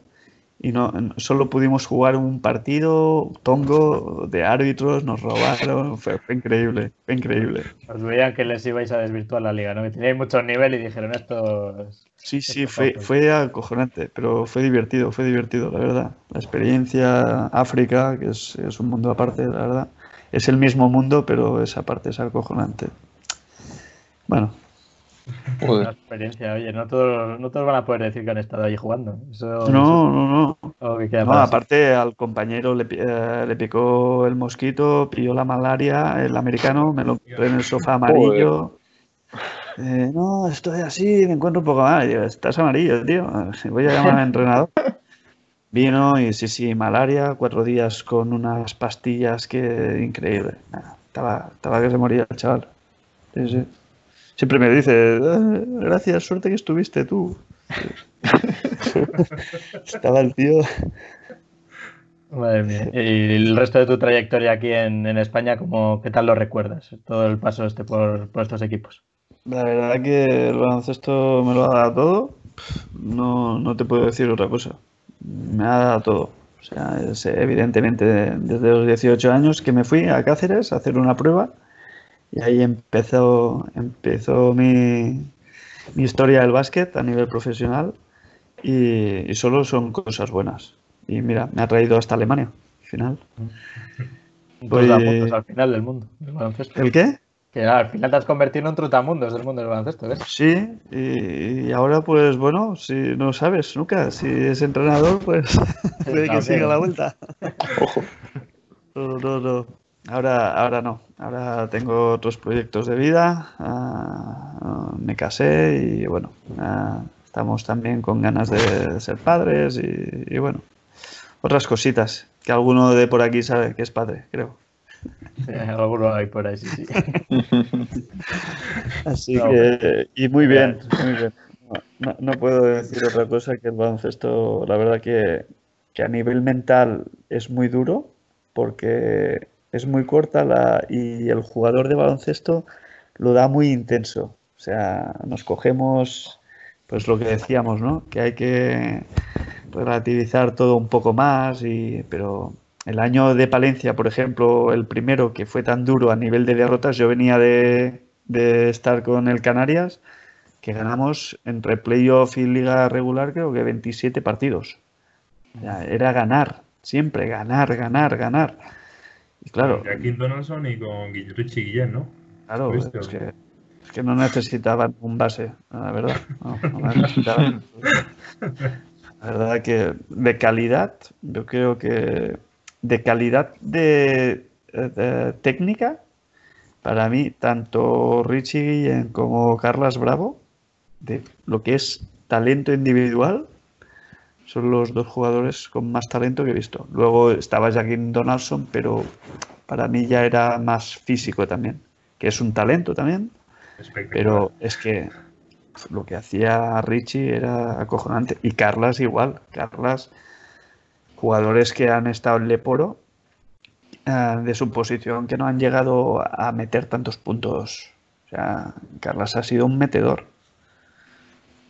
y no solo pudimos jugar un partido tongo de árbitros, nos robaron, [laughs] fue, fue increíble, fue increíble. Os veían que les ibais a desvirtuar la liga, ¿no? Que teníais mucho nivel y dijeron esto. es- Sí, sí, fue- fue acojonante, pero fue divertido, fue divertido, la verdad. La experiencia África, que es, es un mundo aparte, la verdad. Es el mismo mundo, pero esa parte es acojonante. Bueno, [laughs] Una experiencia, oye, no todos, no todos van a poder decir que han estado allí jugando. Eso, no, no, no. eso es algo que queda No, aparte al compañero le, eh, le picó el mosquito, pilló la malaria, el americano, me lo encontré en el sofá amarillo. Eh, no, estoy así, me encuentro un poco mal. Yo, estás amarillo, tío. Voy a llamar al entrenador. [laughs] Vino y sí, sí, malaria, cuatro días con unas pastillas que increíble. Nada, Estaba, estaba que se moría el chaval. Sí, sí. Siempre me dice, "Eh, gracias, suerte que estuviste tú. [laughs] Estaba el tío. Madre mía. Y el resto de tu trayectoria aquí en, en España, ¿cómo, ¿qué tal lo recuerdas? Todo el paso este por, por estos equipos. La verdad que el baloncesto me lo ha dado todo. No, no te puedo decir otra cosa. Me ha dado todo. O sea, es, evidentemente desde los 18 años que me fui a Cáceres a hacer una prueba y ahí empezó, empezó mi, mi historia del básquet a nivel profesional y, y solo son cosas buenas. Y mira, me ha traído hasta Alemania, al final. Pues- puntos al final del mundo, del baloncesto. ¿El qué? Que al final te has convertido en un trutamundos del mundo del baloncesto, ¿ves? Sí, y, y ahora pues bueno, si no sabes nunca, si es entrenador, pues [laughs] puede que siga la vuelta. Ojo. [laughs] [laughs] No, no, no. Ahora, ahora no. Ahora tengo otros proyectos de vida. ah, me casé y bueno, ah, estamos también con ganas de ser padres y, y bueno, otras cositas que alguno de por aquí sabe que es padre, creo. Sí, [laughs] alguno hay por ahí, sí, sí. [laughs] Así No, que, y muy bien, muy bien. No, no- no puedo decir otra cosa que el baloncesto, la verdad que, que a nivel mental es muy duro porque es muy corta la, y el jugador de baloncesto lo da muy intenso. O sea, nos cogemos, pues lo que decíamos, ¿no? Que hay que relativizar todo un poco más, y, pero el año de Palencia, por ejemplo, el primero que fue tan duro a nivel de derrotas, yo venía de, de estar con el Canarias, que ganamos entre playoff y liga regular creo que 27 partidos. Era ganar, siempre ganar, ganar, ganar. Claro, Con Donaldson y con Guille- Richie Guillén, ¿no? claro, es que, es que no necesitaban un base, la verdad. No, no necesitaban. La verdad que de calidad, yo creo que de calidad de, de técnica, para mí, tanto Richie Guillén como Carlas Bravo, de lo que es talento individual, son los dos jugadores con más talento que he visto. Luego estaba Jackie Donaldson, pero para mí ya era más físico también, que es un talento también, pero es que lo que hacía Richie era acojonante. Y Carlas igual. Carlas, jugadores que han estado en Leporo eh, de su posición que no han llegado a meter tantos puntos. O sea, Carlas ha sido un metedor.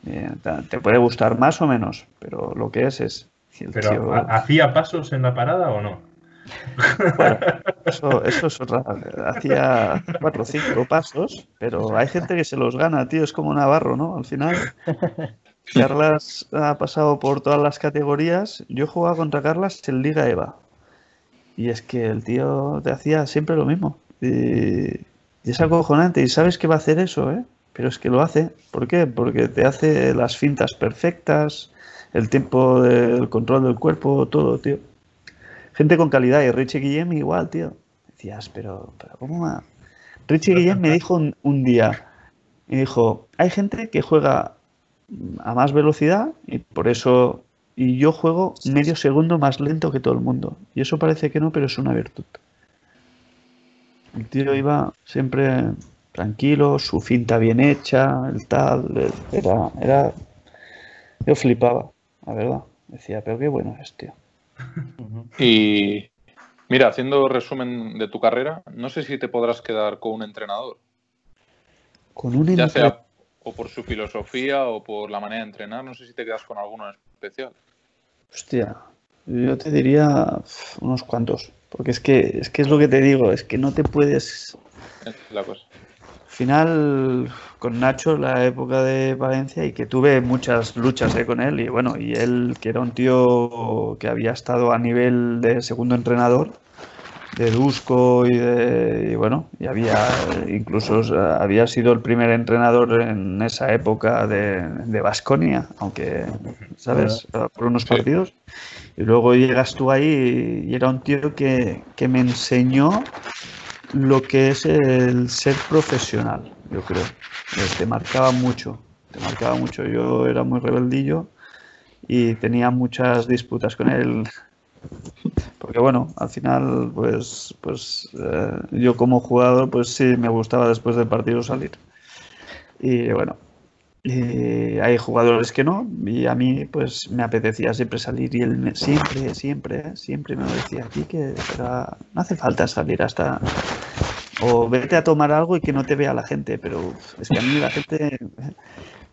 Eh, te puede gustar más o menos, pero lo que es es. Pero tío- ¿ha- ¿hacía pasos en la parada o no? [laughs] Eso, eso es otra. Hacía cuatro o cinco pasos, pero hay gente que se los gana, tío. Es como Navarro, ¿no? Al final, [laughs] Carlas ha pasado por todas las categorías. Yo he jugado contra Carlas en Liga EVA. Y es que el tío te hacía siempre lo mismo. Y, y es acojonante. Y sabes que va a hacer eso, ¿eh? Pero es que lo hace. ¿Por qué? Porque te hace las fintas perfectas, el tiempo del control del cuerpo, todo, tío. Gente con calidad. Y Richie Guillem igual, tío. Decías, pero, pero ¿cómo va? Richie Guillem me dijo un, un día, me dijo, hay gente que juega a más velocidad y por eso, y yo juego medio segundo más lento que todo el mundo. Y eso parece que no, pero es una virtud. El tío iba siempre tranquilo, su finta bien hecha, el tal, era, era, yo flipaba, la verdad. Decía, pero qué bueno es, tío. [laughs] Y mira, haciendo resumen de tu carrera, no sé si te podrás quedar con un entrenador, Con un ya entre- sea o por su filosofía o por la manera de entrenar, no sé si te quedas con alguno en especial. Hostia, yo te diría unos cuantos. Porque es que, es que es lo que te digo, es que no te puedes. Es la cosa. Al final, con Nacho, la época de Valencia, y que tuve muchas luchas eh, con él, y bueno, y él, que era un tío que había estado a nivel de segundo entrenador, de Dusko y de. Y bueno, y había incluso había sido el primer entrenador en esa época de Vasconia, aunque, ¿sabes? Por unos Sí. partidos. Y luego llegas tú ahí y era un tío que, que me enseñó lo que es el ser profesional, yo creo. Eh, Te marcaba mucho, te marcaba mucho. Yo era muy rebeldillo y tenía muchas disputas con él. Porque bueno, al final, pues, pues eh, yo como jugador, pues sí me gustaba después del partido salir. Y bueno, y hay jugadores que no, y a mí pues me apetecía siempre salir y él me- siempre, siempre, ¿eh? siempre me lo decía aquí que no hace falta salir hasta o vete a tomar algo y que no te vea la gente, pero es que a mí la gente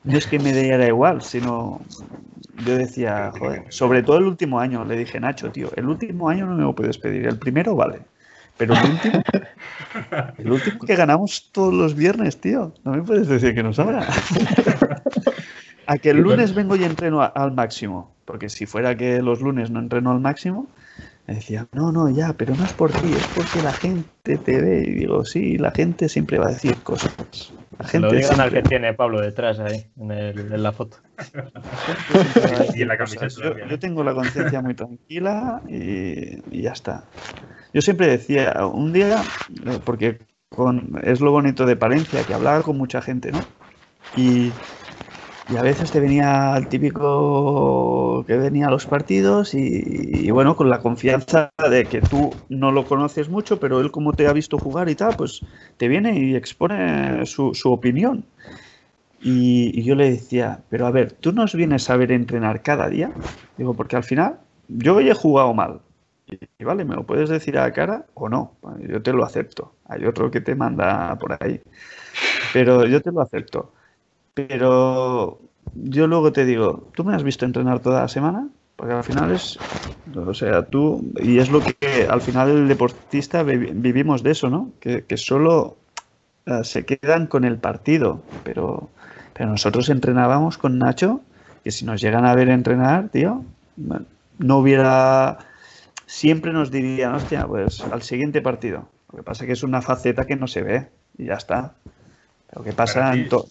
no es que me diera igual, sino yo decía, joder, sobre todo el último año, le dije, Nacho, tío, el último año no me lo puedes pedir, el primero vale, pero el último, que ganamos todos los viernes, tío, no me puedes decir que nos sobra. [laughs] A que el lunes vengo y entreno a- al máximo, porque si fuera que los lunes no entreno al máximo, me decía, no, no, ya, pero no es por ti, es porque la gente te ve. Y digo, sí, la gente siempre va a decir cosas. La gente Lo digan al que tiene Pablo detrás ahí, en, el- en la foto. [laughs] Y en la camiseta Yo, tengo la conciencia muy tranquila y, y ya está. Yo siempre decía, un día, porque con, es lo bonito de Palencia, que hablaba con mucha gente, ¿no? Y, y a veces te venía el típico que venía a los partidos y, bueno, con la confianza de que tú no lo conoces mucho, pero él como te ha visto jugar y tal, pues te viene y expone su, su opinión. Y, yo le decía, pero a ver, ¿tú nos vienes a ver entrenar cada día? Digo, porque al final yo he jugado mal. Y, y vale, me lo puedes decir a la cara o no. Yo te lo acepto. Hay otro que te manda por ahí. Pero yo te lo acepto. Pero yo luego te digo, ¿tú me has visto entrenar toda la semana? Porque al final es, o sea, tú, y es lo que al final el deportista vi- vivimos de eso, ¿no? Que, que solo eh, se quedan con el partido, pero, pero nosotros entrenábamos con Nacho, que si nos llegan a ver entrenar, tío, no hubiera, siempre nos dirían, hostia, pues al siguiente partido. Lo que pasa es que es una faceta que no se ve y ya está. Lo que pasa en to-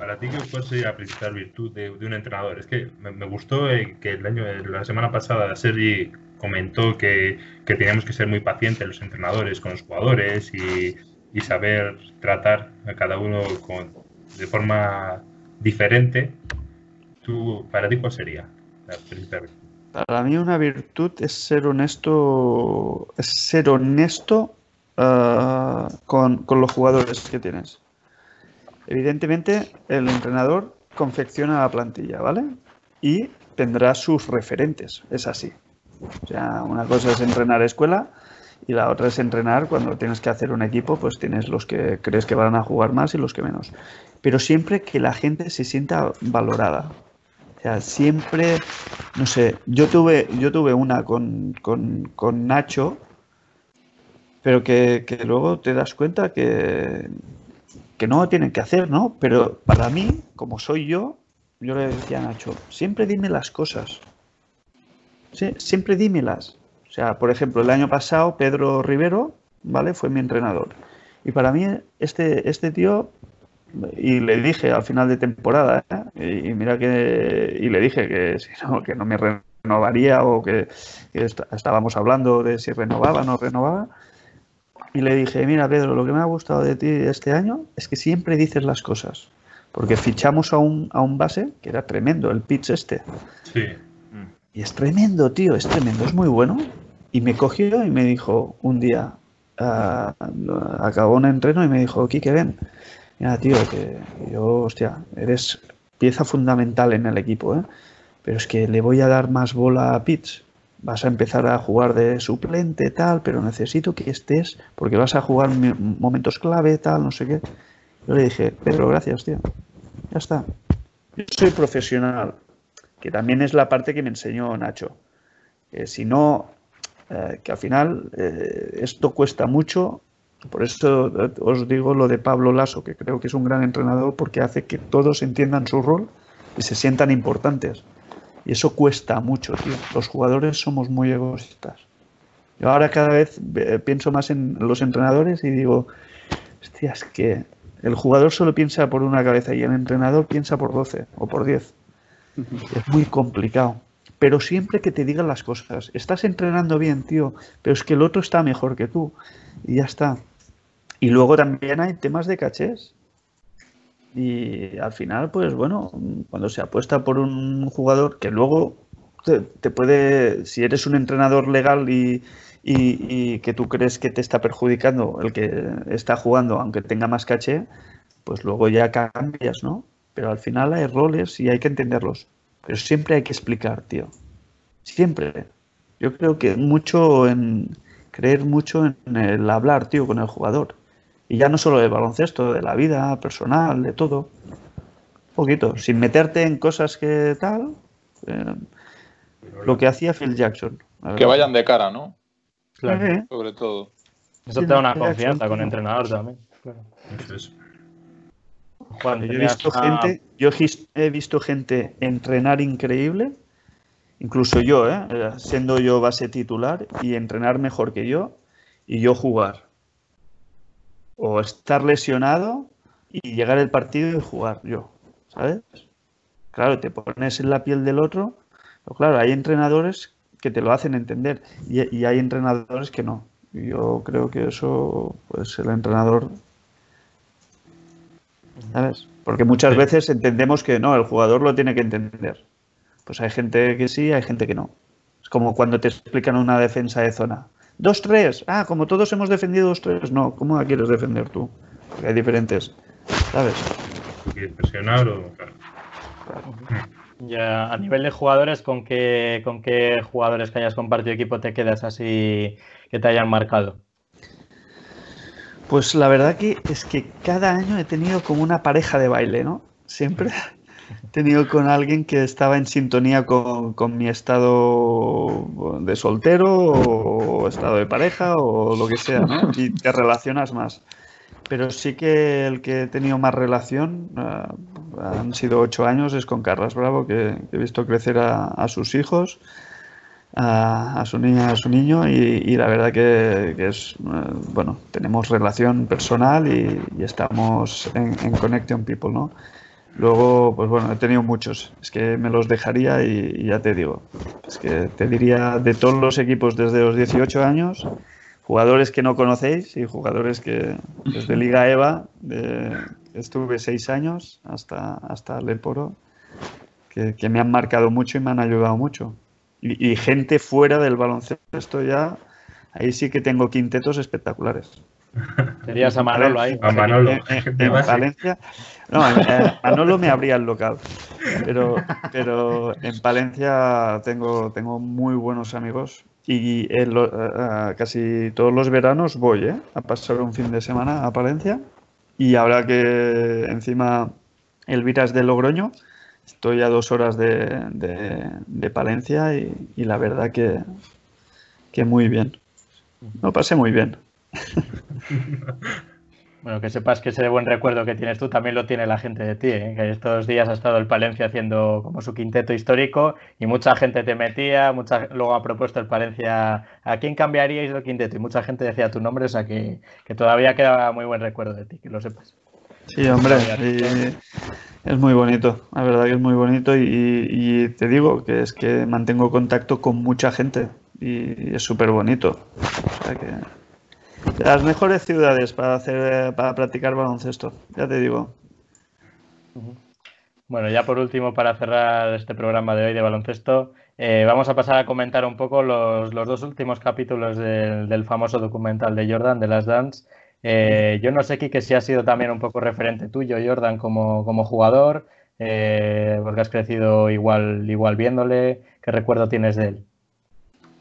Para ti, ¿qué cuál sería la principal virtud de, un entrenador? Es que me, gustó eh, que el año, la semana pasada Sergi comentó que, que teníamos que ser muy pacientes los entrenadores con los jugadores y, y saber tratar a cada uno con- de forma diferente. Tú, ¿Para ti cuál sería la principal virtud? Para mí una virtud es ser honesto, es ser honesto ah, con, con los jugadores que tienes. Evidentemente, el entrenador confecciona la plantilla, ¿vale? Y tendrá sus referentes, es así. O sea, una cosa es entrenar escuela y la otra es entrenar cuando tienes que hacer un equipo, pues tienes los que crees que van a jugar más y los que menos. Pero siempre que la gente se sienta valorada. O sea, siempre, no sé, yo tuve, yo tuve una con, con, con Nacho, pero que, que luego te das cuenta que, que no tienen que hacer, ¿no? Pero para mí, como soy yo, yo le decía a Nacho, siempre dime las cosas. Sí, siempre dímelas. O sea, por ejemplo, el año pasado Pedro Rivero, ¿vale? Fue mi entrenador. Y para mí este, este tío, y le dije al final de temporada, ¿eh? y, mira que, y le dije que, [laughs] si no, que no me renovaría o que, que est- estábamos hablando de si renovaba o no renovaba. Y le dije, mira Pedro, lo que me ha gustado de ti este año es que siempre dices las cosas. Porque fichamos a un, a un base que era tremendo, el pitch este. Sí, Y es tremendo, tío, es tremendo, es muy bueno. Y me cogió y me dijo un día, ah, acabó un entreno y me dijo, Kike, ven, mira, tío, que yo, hostia, eres pieza fundamental en el equipo, ¿eh? Pero es que le voy a dar más bola a Pitts. Vas a empezar a jugar de suplente, tal, pero necesito que estés, porque vas a jugar momentos clave, tal, no sé qué. Yo le dije, Pedro, gracias, tío. Ya está. Yo soy profesional, que también es la parte que me enseñó Nacho. Que si no, eh, que al final eh, esto cuesta mucho. Por eso eh, os digo lo de Pablo Lasso, que creo que es un gran entrenador porque hace que todos entiendan su rol y se sientan importantes. Y eso cuesta mucho, tío. Los jugadores somos muy egoístas. Yo ahora cada vez eh, pienso más en los entrenadores y digo, hostia, es que el jugador solo piensa por una cabeza y el entrenador piensa por 12 o por 10. Es muy complicado. Pero siempre que te digan las cosas, estás entrenando bien, tío, pero es que el otro está mejor que tú. Y ya está. Y luego también hay temas de cachés. Y al final, pues bueno, cuando se apuesta por un jugador que luego te, puede, si eres un entrenador legal y, y- y que tú crees que te está perjudicando el que está jugando, aunque tenga más caché, pues luego ya cambias, ¿no? Pero al final hay roles y hay que entenderlos. Pero siempre hay que explicar, tío. Siempre. Yo creo que mucho en creer mucho en el hablar, tío, con el jugador. Y ya no solo de baloncesto, de la vida personal, de todo. Un poquito. Sin meterte en cosas que tal. eh, lo que hacía Phil Jackson. Que vayan de cara, ¿no? Claro. Eh, Sobre todo. Eso te da una confianza con exacto. entrenador también. Claro. Juan, Yo he visto gente, yo he visto gente entrenar increíble incluso yo. Eh, siendo yo base titular y entrenar mejor que yo y yo jugar. O estar lesionado y llegar el partido y jugar yo, ¿sabes? Claro, te pones en la piel del otro, pero claro, hay entrenadores que te lo hacen entender y, y hay entrenadores que no. Yo creo que eso, pues el entrenador, ¿sabes? Porque muchas veces entendemos que no, el jugador lo tiene que entender. Pues hay gente que sí, hay gente que no. Es como cuando te explican una defensa de zona. Dos, tres. Ah, como todos hemos defendido dos, tres. No, ¿cómo la quieres defender tú? Porque hay diferentes, ¿sabes? ¿Tú quieres presionar o...? Claro. Ya, a nivel de jugadores, ¿con qué, ¿con qué jugadores que hayas compartido equipo te quedas así que te hayan marcado? Pues la verdad que es que cada año he tenido como una pareja de baile, ¿no? Siempre [laughs] tenido con alguien que estaba en sintonía con, con mi estado de soltero o estado de pareja o lo que sea, ¿no? Y te relacionas más. Pero sí que el que he tenido más relación, ah, han sido ocho años, es con Carlos Bravo, que, he visto crecer a, a sus hijos a, a su niña, a su niño y, y la verdad que, que es, eh, bueno, tenemos relación personal y, y estamos en, en Connection People, ¿no? Luego, pues bueno, he tenido muchos, es que me los dejaría y, ya te digo, es que te diría de todos los equipos desde los 18 años, jugadores que no conocéis y jugadores que desde Liga EVA, estuve seis años hasta, hasta Leporo, que, que me han marcado mucho y me han ayudado mucho. Y, y gente fuera del baloncesto ya, ahí sí que tengo quintetos espectaculares. Tenías a Manolo ahí. A Manolo. En, en-. [laughs] Valencia, no, en- Manolo me abría el local, pero, pero en Palencia tengo, tengo muy buenos amigos y en lo- a- a casi todos los veranos voy ¿eh? a pasar un fin de semana a Palencia y ahora que encima Elvira es de Logroño, estoy a dos horas de, de- de Palencia y, y la verdad que, que muy bien. Lo pasé muy bien. [laughs] [laughs] Bueno, que sepas que ese buen recuerdo que tienes tú también lo tiene la gente de ti, ¿eh? que estos días ha estado el Palencia haciendo como su quinteto histórico y mucha gente te metía, mucha, luego ha propuesto el Palencia a quién cambiaríais del quinteto y mucha gente decía tu nombre, o sea que, todavía queda muy buen recuerdo de ti, que lo sepas. Sí, hombre, es muy bonito, la verdad que es muy bonito y, y te digo que es que mantengo contacto con mucha gente y es súper bonito. O sea que las mejores ciudades para hacer para practicar baloncesto, ya te digo. Bueno, ya por último, para cerrar este programa de hoy de baloncesto, eh, vamos a pasar a comentar un poco los, los dos últimos capítulos del, famoso documental de Jordan, de las Dance. Eh, yo no sé, Kike, si ha sido también un poco referente tuyo, Jordan, como, como jugador, eh, porque has crecido igual, igual viéndole. ¿Qué recuerdo tienes de él?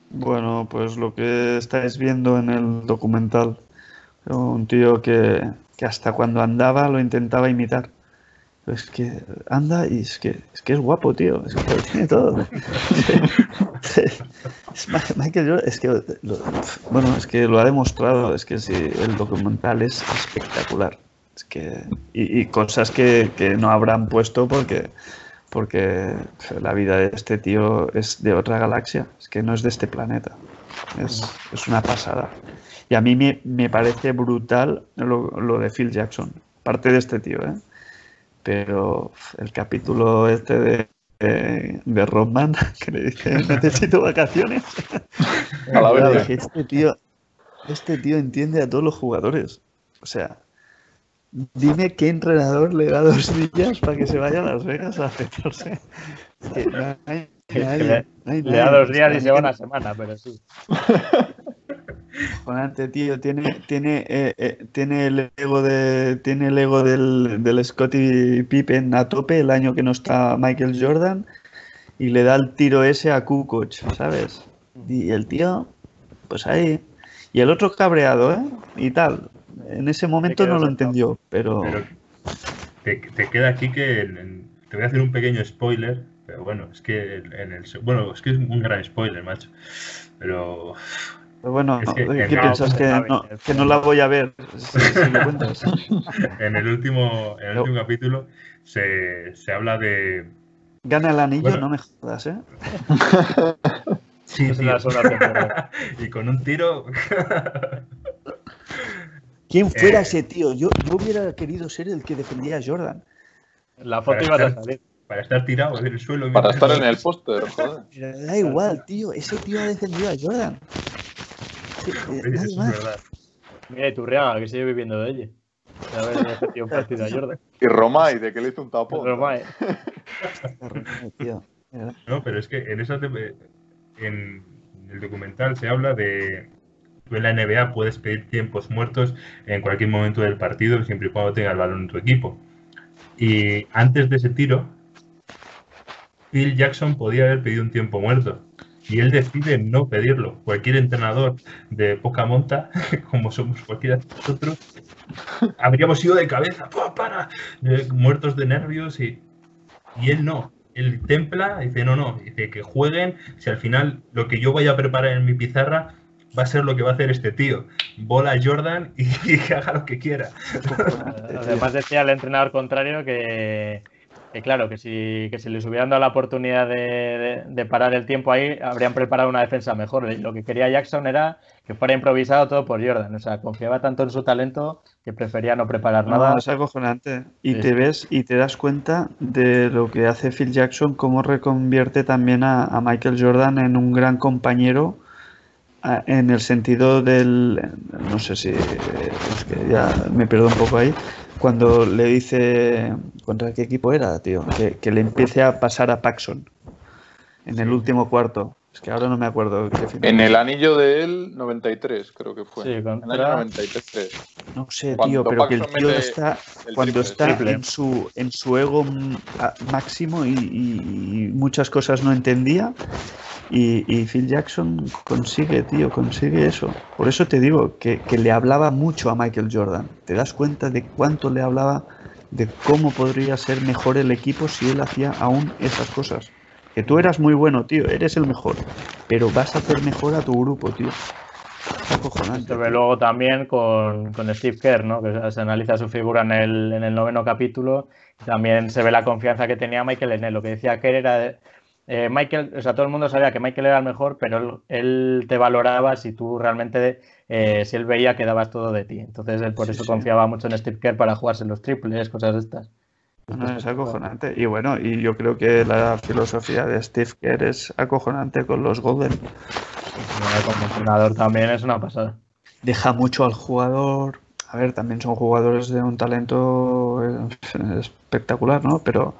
Bueno, pues lo que estáis viendo en el documental, un tío que, que hasta cuando andaba lo intentaba imitar. Es que anda y es que es, que es guapo, tío. Es que lo tiene todo. [laughs] Es Michael Jordan, es que lo- bueno, es que lo ha demostrado. Es que sí, el documental es espectacular. Es que y, y cosas que, que no habrán puesto porque porque la vida de este tío es de otra galaxia, es que no es de este planeta, es, es una pasada. Y a mí me, me parece brutal lo, lo de Phil Jackson, parte de este tío, ¿eh? pero el capítulo este de, de, de Rodman, [laughs] que le dice necesito vacaciones, [laughs] A la este tío, este tío entiende a todos los jugadores, o sea, Dime qué entrenador le da dos días para que se vaya a Las Vegas a afectarse. No hay [laughs] le- no hay Le da dos días y se va una semana, pero sí. [laughs] Acojonante, tío. Tiene, tiene, eh, eh, tiene el ego de, tiene el ego del, del Scottie Pippen a tope el año que no está Michael Jordan y le da el tiro ese a Kukoc, ¿sabes? Y el tío, pues ahí. Y el otro cabreado, ¿eh? Y tal. En ese momento no lo sentado. entendió, pero... Pero te, te queda aquí que en- te voy a hacer un pequeño spoiler, pero bueno, es que en el bueno, es que es un gran spoiler, macho. Pero Pero bueno, Es que- ¿qué no, piensas? Que no, que no la voy a ver si, si lo cuentas. [laughs] en el último, en el No. último capítulo se, se habla de, Gana el anillo, Bueno. no me jodas, ¿eh? [laughs] Sí, temporada. [laughs] y con un tiro. ¿Quién fuera Eh. ese tío? Yo, yo hubiera querido ser el que defendía a Jordan. La foto Para iba a estar- salir. para estar tirado en el suelo. Para estar en el póster, joder. Pero da igual, tío. Ese tío ha defendido a Jordan. Sí, eh, Eso es más. verdad. Mira, y Turriaga, que sigue viviendo de ella. A ver, defendido un partido a Jordan. [laughs] Y Romay, de que le hizo un tapón. Romay. Tío. Verdad. [laughs] No, pero es que en esa en el documental se habla de en la NBA puedes pedir tiempos muertos en cualquier momento del partido siempre y cuando tenga el balón en tu equipo. Y antes de ese tiro, Phil Jackson podía haber pedido un tiempo muerto. Y él decide no pedirlo. Cualquier entrenador de poca monta, [laughs] como somos cualquiera de nosotros, habríamos ido de cabeza, ¡pua, para! Eh, muertos de nervios y, y él no. Él templa, dice, no, no, dice que jueguen, si al final lo que yo vaya a preparar en mi pizarra va a ser lo que va a hacer este tío. Bola a Jordan y, [laughs] que haga lo que quiera. Además decía el entrenador contrario que, que claro, que si, que si les hubieran dado la oportunidad de, de- de parar el tiempo ahí, habrían preparado una defensa mejor. Lo que quería Jackson era que fuera improvisado todo por Jordan. O sea, confiaba tanto en su talento que prefería no preparar nada. No, es acojonante. Y Sí, te ves y te das cuenta de lo que hace Phil Jackson, cómo reconvierte también a, a Michael Jordan en un gran compañero en el sentido del, no sé si, es que ya me pierdo un poco ahí, cuando le dice, ¿contra qué equipo era, tío? Que, que le empiece a pasar a Paxson en el último cuarto. Es que ahora no me acuerdo qué final. En el anillo de él, 93, creo que fue. Sí, En el contra- año 93. No sé, Cuando tío, pero que el Paxson tío está el cuando triple, está en su en su ego máximo y, y- y muchas cosas no entendía y, y Phil Jackson consigue, tío, consigue eso. Por eso te digo que, que le hablaba mucho a Michael Jordan. Te das cuenta de cuánto le hablaba de cómo podría ser mejor el equipo si él hacía aún esas cosas. Que tú eras muy bueno, tío, eres el mejor, pero vas a hacer mejor a tu grupo, tío. Se ve luego también con, con Steve Kerr, ¿no? que se analiza su figura en el, en el noveno capítulo. También se ve la confianza que tenía Michael en él. Lo que decía Kerr era, eh, Michael, o sea, todo el mundo sabía que Michael era el mejor, pero él, él te valoraba si tú realmente, eh, si él veía que dabas todo de ti. Entonces él por Sí, eso sí. confiaba mucho en Steve Kerr para jugarse los triples, cosas de estas. No, es acojonante. Y bueno, y yo creo que la filosofía de Steve Kerr es acojonante con los Golden. Como entrenador también es una pasada. Deja mucho al jugador. A ver, también son jugadores de un talento eh, espectacular, ¿no? Pero,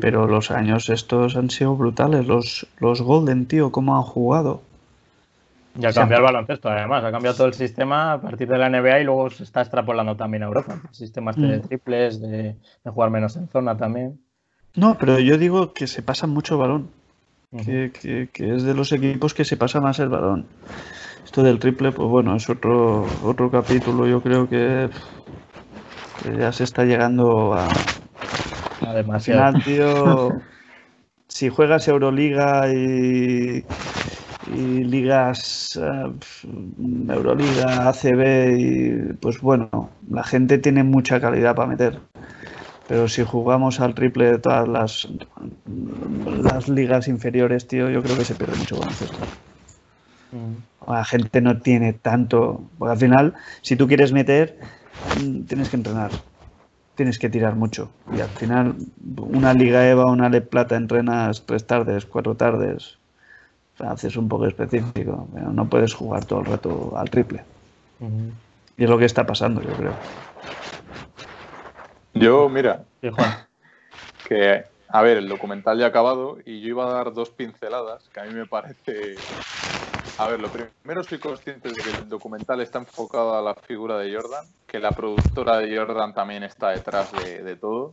pero los años estos han sido brutales. Los, los Golden, tío, cómo han jugado. Y ha cambiado el baloncesto, además, ha cambiado todo el sistema a partir de la NBA y luego se está extrapolando también a Europa. Sistemas de Mm. triples, de, de jugar menos en zona también. No, pero yo digo que se pasa mucho balón. Que, que- que es de los equipos que se pasa más el balón. Esto del triple, pues bueno, es otro, otro capítulo. Yo creo que, que ya se está llegando a. Al Demasiado. final, tío, si juegas Euroliga y, y ligas eh, Euroliga, ACB, y, pues bueno, la gente tiene mucha calidad para meter. Pero si jugamos al triple de todas las, las ligas inferiores, tío, yo creo que se pierde mucho baloncesto. Ujú. La gente no tiene tanto. Porque al final, si tú quieres meter, mm, tienes que entrenar. Tienes que tirar mucho. Y al final, una Liga EVA, una Le Plata, entrenas tres tardes, cuatro tardes. O sea, haces un poco específico. Pero no puedes jugar todo el rato al triple. Y es lo que está pasando, yo creo. Yo, mira, Sí, Juan. [laughs] que, a ver, el documental ya ha acabado y yo iba a dar dos pinceladas que a mí me parece... A ver, lo primero soy consciente de que el documental está enfocado a la figura de Jordan, que la productora de Jordan también está detrás de, de todo,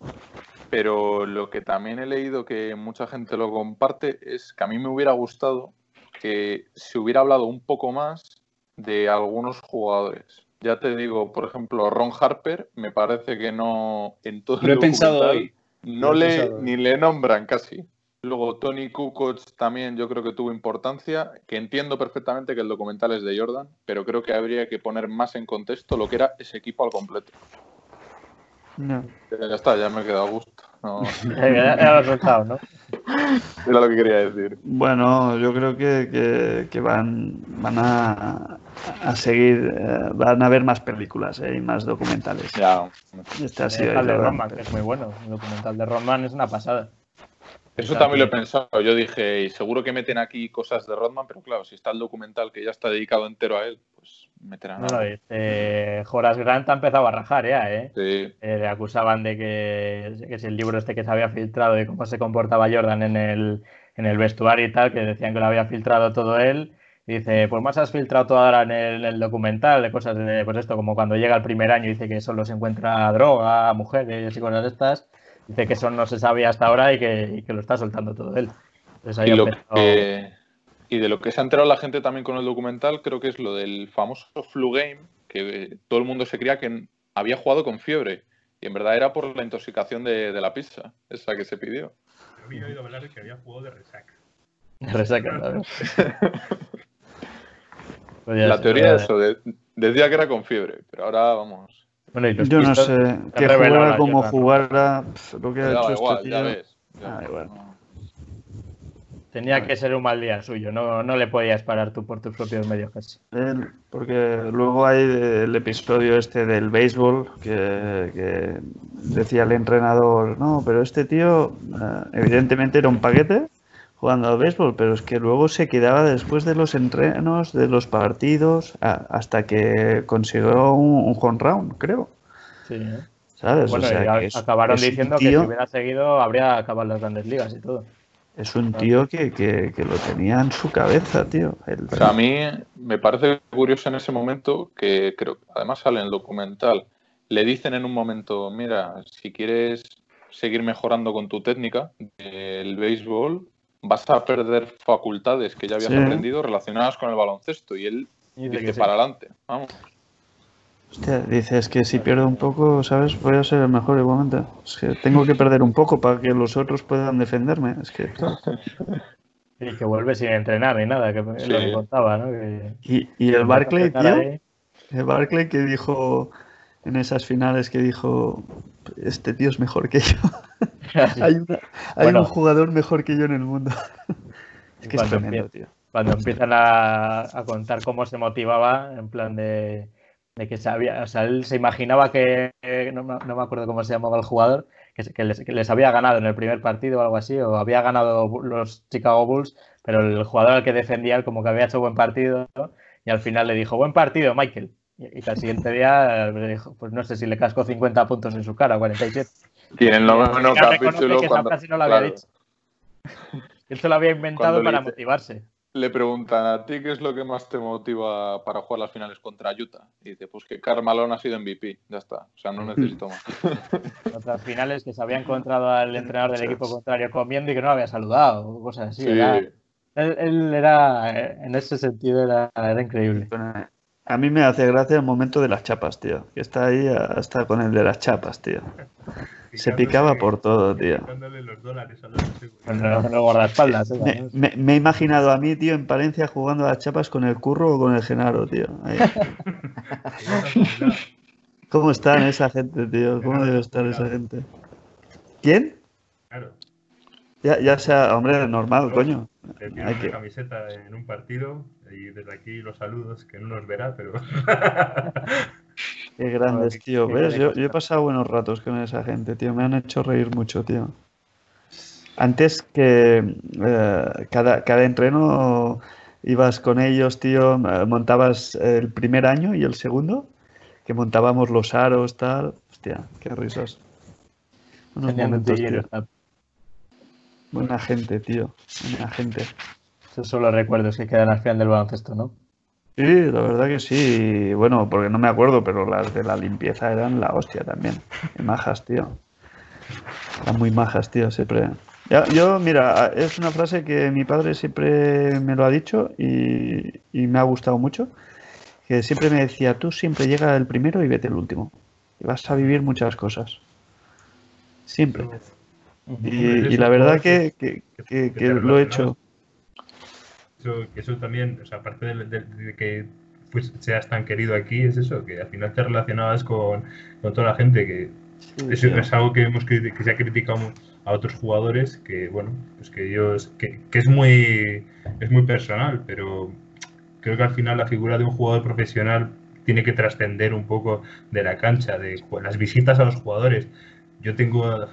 pero lo que también he leído que mucha gente lo comparte es que a mí me hubiera gustado que se hubiera hablado un poco más de algunos jugadores. Ya te digo, por ejemplo, Ron Harper, me parece que no en todo Lo he pensado hoy. No he le ni le nombran casi. Luego Tony Kukoc también yo creo que tuvo importancia, que entiendo perfectamente que el documental es de Jordan, pero creo que habría que poner más en contexto lo que era ese equipo al completo. No. Ya está, ya me he quedado a gusto. No, [laughs] Ya, ya lo has soltado, ¿no? era lo que quería decir. Bueno, yo creo que, que- que van, van a, a seguir, eh, van a haber más películas eh, y más documentales. Ya. Este ha sido El el de Rodman, que es muy bueno. El documental de Rodman es una pasada. Eso también lo he pensado. Yo dije, y seguro que meten aquí cosas de Rodman, pero claro, si está el documental que ya está dedicado entero a él, pues meterán No, algo. este, Horace Grant ha empezado a rajar ya, ¿eh? Sí, Eh, le acusaban de que, que si el libro este que se había filtrado de cómo se comportaba Jordan en el, en el vestuario y tal, que decían que lo había filtrado todo él. Y dice, pues más has filtrado todo ahora en el, en el documental, de cosas de, pues esto, como cuando llega el primer año y dice que solo se encuentra droga, mujeres y cosas de estas. Dice que eso no se sabía hasta ahora y que, y que lo está soltando todo él. Entonces ahí y, ha lo empezado- que- y de lo que se ha enterado la gente también con el documental, creo que es lo del famoso flu game, que eh, todo el mundo se creía que había jugado con fiebre. Y en verdad era por la intoxicación de, de la pizza, esa que se pidió. Yo había oído hablar de que había jugado de resaca. Resaca, [laughs] ¿sabes? Pues ya La se teoría es eso, de- decía que era con fiebre, pero ahora vamos. Bueno, y los Yo no sé, que jugara como jugara, lo que ha hecho este tío. ya ves. ya Ah, ves, igual. no. Tenía que ser un mal día suyo, no, no le podías parar tú por tus propios medios casi. Porque luego hay el episodio este del béisbol que, que decía el entrenador, no, pero este tío eh, evidentemente era un paquete jugando al béisbol, pero es que luego se quedaba después de los entrenos, de los partidos, a- hasta que consiguió un, un home round, creo. Sí, ¿eh? ¿Sabes? Bueno, o sea, y a- que es- acabaron es diciendo que si hubiera seguido habría acabado las grandes ligas y todo. Es un tío que, que- que lo tenía en su cabeza, tío. El- O sea, a mí me parece curioso en ese momento que creo que además sale en el documental. Le dicen en un momento, mira, si quieres seguir mejorando con tu técnica del béisbol, vas a perder facultades que ya habías Sí. aprendido relacionadas con el baloncesto. Y él Y dice dice que sí. para adelante. Vamos. Hostia, dices que si pierdo un poco, ¿sabes? Voy a ser el mejor igualmente. Es que tengo que perder un poco para que los otros puedan defenderme. Es que. [laughs] [laughs] Y que vuelve sin entrenar ni nada, que es Sí. lo que contaba, ¿no? Que- Y, y el Barclay, tío. ahí. El Barclay que dijo en esas finales que dijo: Este tío es mejor que yo. [laughs] hay una- hay Bueno. un jugador mejor que yo en el mundo. [laughs] es que es Cuando tremendo, tío. Cuando empiezan a, a contar cómo se motivaba, en plan de, de que sabía, o sea, él se imaginaba que, eh, no, me- no me acuerdo cómo se llamaba el jugador, que, les, que les había ganado en el primer partido o algo así, o había ganado los Chicago Bulls, pero el jugador al que defendía él como que había hecho buen partido, ¿no? y al final le dijo, buen partido, Michael. Y, y al siguiente día, eh, le dijo, pues no sé si le cascó 50 puntos en su cara, 47. Tiene el noveno Ya reconoce capítulo que esa cuando, frase no la había claro, dicho. [laughs] Él se lo había inventado para dice- motivarse. le preguntan a ti qué es lo que más te motiva para jugar las finales contra Utah. Y dice, pues que Karl Malone ha sido MVP. Ya está. O sea, no necesito más. [laughs] otras finales que se había encontrado al entrenador del equipo contrario comiendo y que no lo había saludado, o cosas así. Sí. Era- él, él era, eh, en ese sentido, era, era increíble. A mí me hace gracia el momento de las chapas, tío. Que está ahí hasta con el de las chapas, tío. Se picaba por todo, tío. Dándole los dólares a los Con los, los guardaespaldas. ¿eh? Me, me- me he imaginado a mí, tío, en Palencia jugando a las chapas con el curro o con el Genaro, tío. Ahí. [laughs] ¿Cómo están esa gente, tío? ¿Cómo debe estar esa gente? ¿Quién? Claro, Ya, ya sea, hombre, normal, coño. le tiene Hay una que- camiseta en un partido y desde aquí los saludos, que no nos verá, pero [laughs] Qué grandes, tío. ¿Ves? Yo, yo he pasado buenos ratos con esa gente, tío. Me han hecho reír mucho, tío. Antes que eh, cada, cada entreno ibas con ellos, tío, eh, montabas el primer año y el segundo, que montábamos los aros, tal. Hostia, qué risas. Unos momentos, tío. Buena gente, tío. Buena gente. Esos son los recuerdos que quedan al final del baloncesto, ¿no? Sí, la verdad que sí. Bueno, porque no me acuerdo, pero las de la limpieza eran la hostia también. Qué majas, tío. Eran muy majas, tío, siempre. Ya- yo, mira, es una frase que mi padre siempre me lo ha dicho y, y me ha gustado mucho. Que siempre me decía, tú siempre llega el primero y vete el último. Y vas a vivir muchas cosas. Siempre. Y, y la verdad que, que- que- que lo he hecho. Eso, que eso también, o sea, aparte de, de- de que pues, seas tan querido aquí, es eso, que al final te relacionabas con, con toda la gente que es, tío. es algo que, hemos, que se ha criticado a otros jugadores que, bueno, pues que ellos, que, que es muy es muy personal, pero creo que al final la figura de un jugador profesional tiene que trascender un poco de la cancha, de las visitas a los jugadores. Yo tengo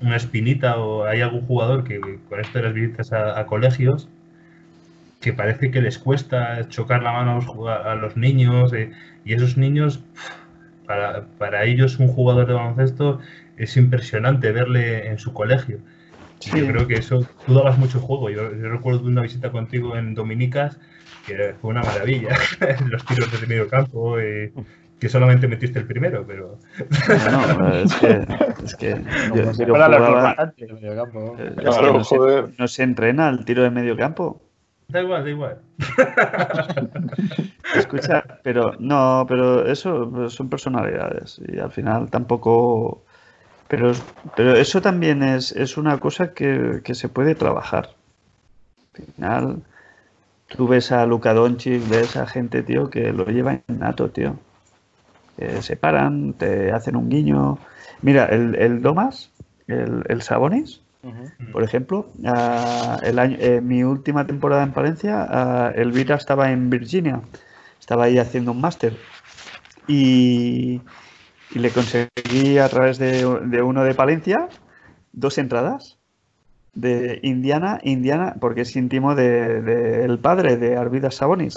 una espinita o hay algún jugador que con esto de las visitas a, a colegios que parece que les cuesta chocar la mano a los, a los niños eh, y esos niños para, para ellos un jugador de baloncesto es impresionante verle en su colegio. Sí. Yo creo que eso, tú dabas mucho juego. Yo, yo recuerdo una visita contigo en Dominicas que fue una maravilla. [laughs] Los tiros desde medio campo, eh, que solamente metiste el primero, pero No, no, [laughs] es que, es que yo, yo jugaba- es que no se entrena el tiro de medio campo. Da igual, da igual. [laughs] Escucha, pero no, pero eso son personalidades y al final tampoco. Pero, pero eso también es, es una cosa que, que se puede trabajar. Al final, tú ves a Luka Doncic, ves a gente, tío, que lo lleva innato, tío. Se paran, te hacen un guiño. Mira, el, el Domas, el, el Sabonis, Por ejemplo, ah, el año, eh, mi última temporada en Palencia, ah, Elvira estaba en Virginia, estaba ahí haciendo un máster y, y le conseguí a través de, de uno de Palencia dos entradas de Indiana, Indiana, porque es íntimo del de, el padre de Arvidas Sabonis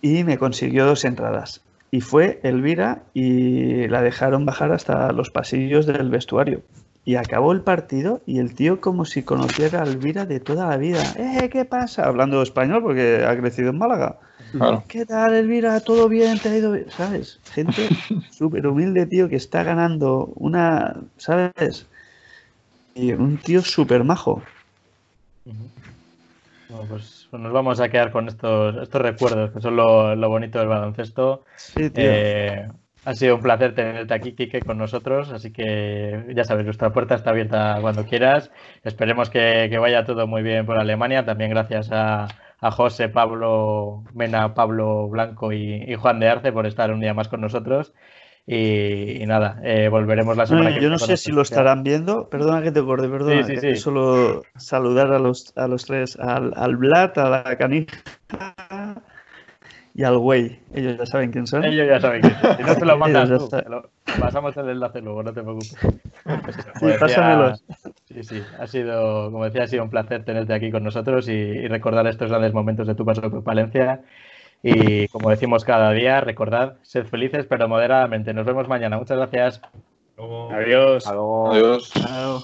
y me consiguió dos entradas. Y fue Elvira y la dejaron bajar hasta los pasillos del vestuario. Y acabó el partido y el tío como si conociera a Elvira de toda la vida. ¡Eh, qué pasa! Hablando español porque ha crecido en Málaga. Claro. ¿Qué tal, Elvira? ¿Todo bien? ¿Te ha ido bien? ¿Sabes? Gente [laughs] súper humilde, tío, que está ganando una... ¿Sabes? Y un tío súper majo. Bueno, pues nos vamos a quedar con estos, estos recuerdos, que son lo, lo bonito del baloncesto. Sí, tío. Eh, ha sido un placer tenerte aquí, Kike, con nosotros, así que ya sabes, nuestra puerta está abierta cuando quieras. Esperemos que, que vaya todo muy bien por Alemania. También gracias a, a José, Pablo Mena, Pablo Blanco y, y Juan de Arce por estar un día más con nosotros. Y, y nada, eh, volveremos la semana No, que yo no sé si lo estarán viendo. Perdona que te acorde, perdona. Sí, sí, que sí. Solo saludar a los, a los tres, al, al Vlad, a la canija y al güey. Ellos ya saben quién son. Ellos ya saben que si no te lo [laughs] mandas tú, saben. te lo- pasamos el enlace luego, no te preocupes. Sí, decía- pásamelos. Sí, sí, ha sido, como decía, ha sido un placer tenerte aquí con nosotros y, y recordar estos grandes momentos de tu paso por Palencia. Y como decimos cada día, recordad, sed felices pero moderadamente. Nos vemos mañana. Muchas gracias. Adiós. Adiós. Chao.